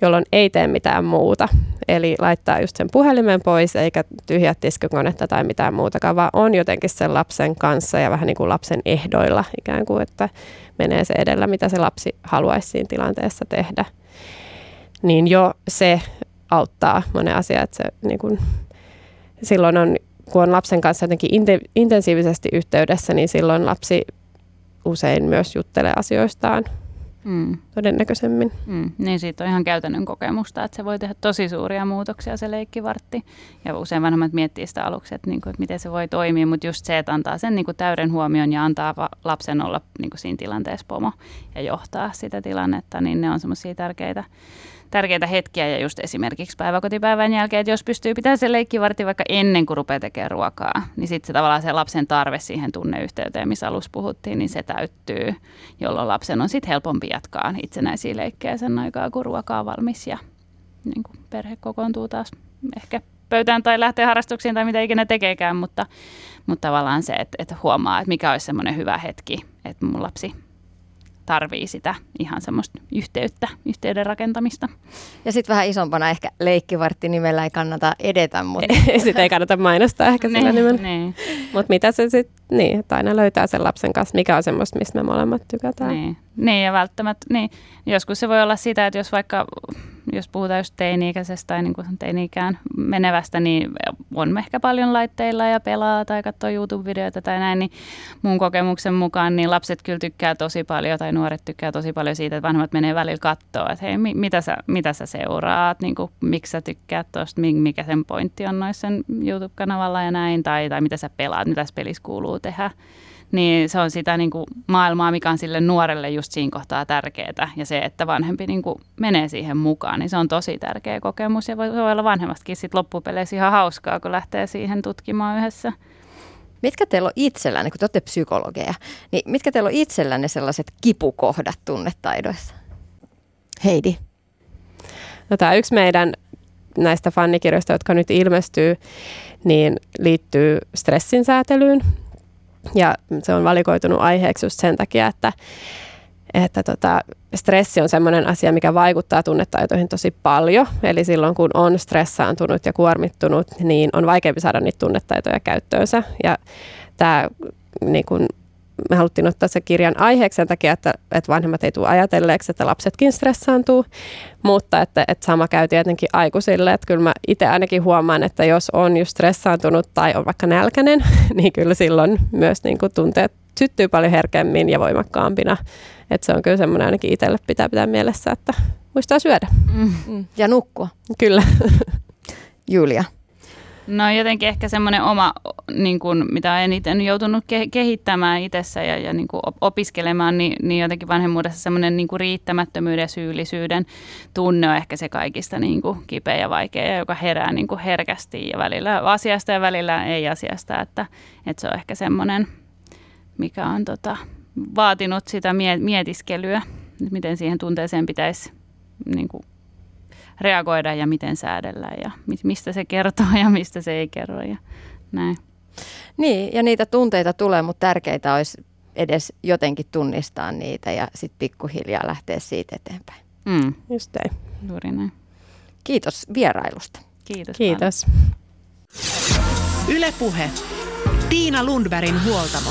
jolloin ei tee mitään muuta. Eli laittaa just sen puhelimen pois, eikä tyhjää tiskikonetta tai mitään muutakaan, vaan on jotenkin sen lapsen kanssa ja vähän niin kuin lapsen ehdoilla ikään kuin, että menee se edellä, mitä se lapsi haluaisi siinä tilanteessa tehdä. Niin jo se auttaa monen asiaa, että se niin kun, silloin on, kun on lapsen kanssa jotenkin intensiivisesti yhteydessä, niin silloin lapsi usein myös juttelee asioistaan mm. todennäköisemmin. Mm. Niin siitä on ihan käytännön kokemusta, että se voi tehdä tosi suuria muutoksia se leikkivartti. Ja usein vanhemmat miettii sitä aluksi, että, niin kuin, että miten se voi toimia, mutta just se, että antaa sen niin kuin täyden huomion ja antaa lapsen olla niin kuin siinä tilanteessa pomo ja johtaa sitä tilannetta, niin ne on semmoisia tärkeitä tärkeitä hetkiä ja just esimerkiksi päiväkotipäivän jälkeen, että jos pystyy pitämään sen leikkivartin vaikka ennen kuin rupeaa tekemään ruokaa, niin sitten se tavallaan se lapsen tarve siihen tunneyhteyteen, missä alussa puhuttiin, niin se täyttyy, jolloin lapsen on sitten helpompi jatkaa itsenäisiä leikkejä sen aikaa, kun ruoka on valmis ja niin kuin perhe kokoontuu taas ehkä pöytään tai lähtee harrastuksiin tai mitä ikinä tekeekään, mutta, mutta tavallaan se, että, että huomaa, että mikä olisi semmoinen hyvä hetki, että mun lapsi tarvii sitä ihan semmoista yhteyttä, yhteyden rakentamista. Ja sitten vähän isompana ehkä leikkivartti nimellä ei kannata edetä, mutta... sitä ei kannata mainostaa ehkä sillä niin, nimellä. Niin. Mutta mitä se sitten, niin, että aina löytää sen lapsen kanssa, mikä on semmoista, mistä me molemmat tykätään. Niin, niin ja välttämättä, niin. Joskus se voi olla sitä, että jos vaikka jos puhutaan just teini-ikäisestä tai niin teini-ikään menevästä, niin on ehkä paljon laitteilla ja pelaa tai katsoo YouTube-videoita tai näin, niin mun kokemuksen mukaan niin lapset kyllä tykkää tosi paljon tai nuoret tykkää tosi paljon siitä, että vanhemmat menee välillä katsoa, että hei, mitä sä, mitä sä seuraat, niin kuin, miksi sä tykkäät tuosta, mikä sen pointti on noissa YouTube-kanavalla ja näin, tai, tai mitä sä pelaat, mitä pelissä kuuluu tehdä niin se on sitä niin kuin maailmaa, mikä on sille nuorelle just siinä kohtaa tärkeää. Ja se, että vanhempi niin kuin menee siihen mukaan, niin se on tosi tärkeä kokemus. Ja voi, olla vanhemmastakin sitten loppupeleissä ihan hauskaa, kun lähtee siihen tutkimaan yhdessä. Mitkä teillä on itsellänne, kun te olette psykologeja, niin mitkä teillä on itsellänne sellaiset kipukohdat tunnetaidoissa? Heidi. No, tämä yksi meidän näistä fannikirjoista, jotka nyt ilmestyy, niin liittyy stressin säätelyyn. Ja se on valikoitunut aiheeksi just sen takia, että, että tota, stressi on sellainen asia, mikä vaikuttaa tunnetaitoihin tosi paljon. Eli silloin kun on stressaantunut ja kuormittunut, niin on vaikeampi saada niitä tunnetaitoja käyttöönsä. Ja tämä niin kun me haluttiin ottaa se kirjan aiheeksi sen takia, että, että vanhemmat ei tule ajatelleeksi, että lapsetkin stressaantuu, mutta että, että sama käy tietenkin aikuisille, että kyllä mä itse ainakin huomaan, että jos on just stressaantunut tai on vaikka nälkäinen, niin kyllä silloin myös niin kuin tunteet syttyy paljon herkemmin ja voimakkaampina. Että se on kyllä semmoinen ainakin itselle pitää pitää mielessä, että muistaa syödä. Mm. Ja nukkua. Kyllä. Julia. No jotenkin ehkä semmoinen oma, niin kuin, mitä olen eniten joutunut ke- kehittämään itsessä ja, ja niin kuin opiskelemaan, niin, niin jotenkin vanhemmuudessa semmoinen niin kuin riittämättömyyden ja syyllisyyden tunne on ehkä se kaikista niin kuin kipeä ja vaikea, joka herää niin kuin herkästi ja välillä asiasta ja välillä ei asiasta, että, että se on ehkä semmoinen, mikä on tota, vaatinut sitä mietiskelyä, miten siihen tunteeseen pitäisi niin kuin reagoida ja miten säädellä ja mistä se kertoo ja mistä se ei kerro ja näin. Niin, ja niitä tunteita tulee, mutta tärkeintä olisi edes jotenkin tunnistaa niitä ja sitten pikkuhiljaa lähteä siitä eteenpäin. Mm. Just näin. Juuri näin. Kiitos vierailusta. Kiitos. Kiitos. Ylepuhe. Tiina Lundbergin huoltamo.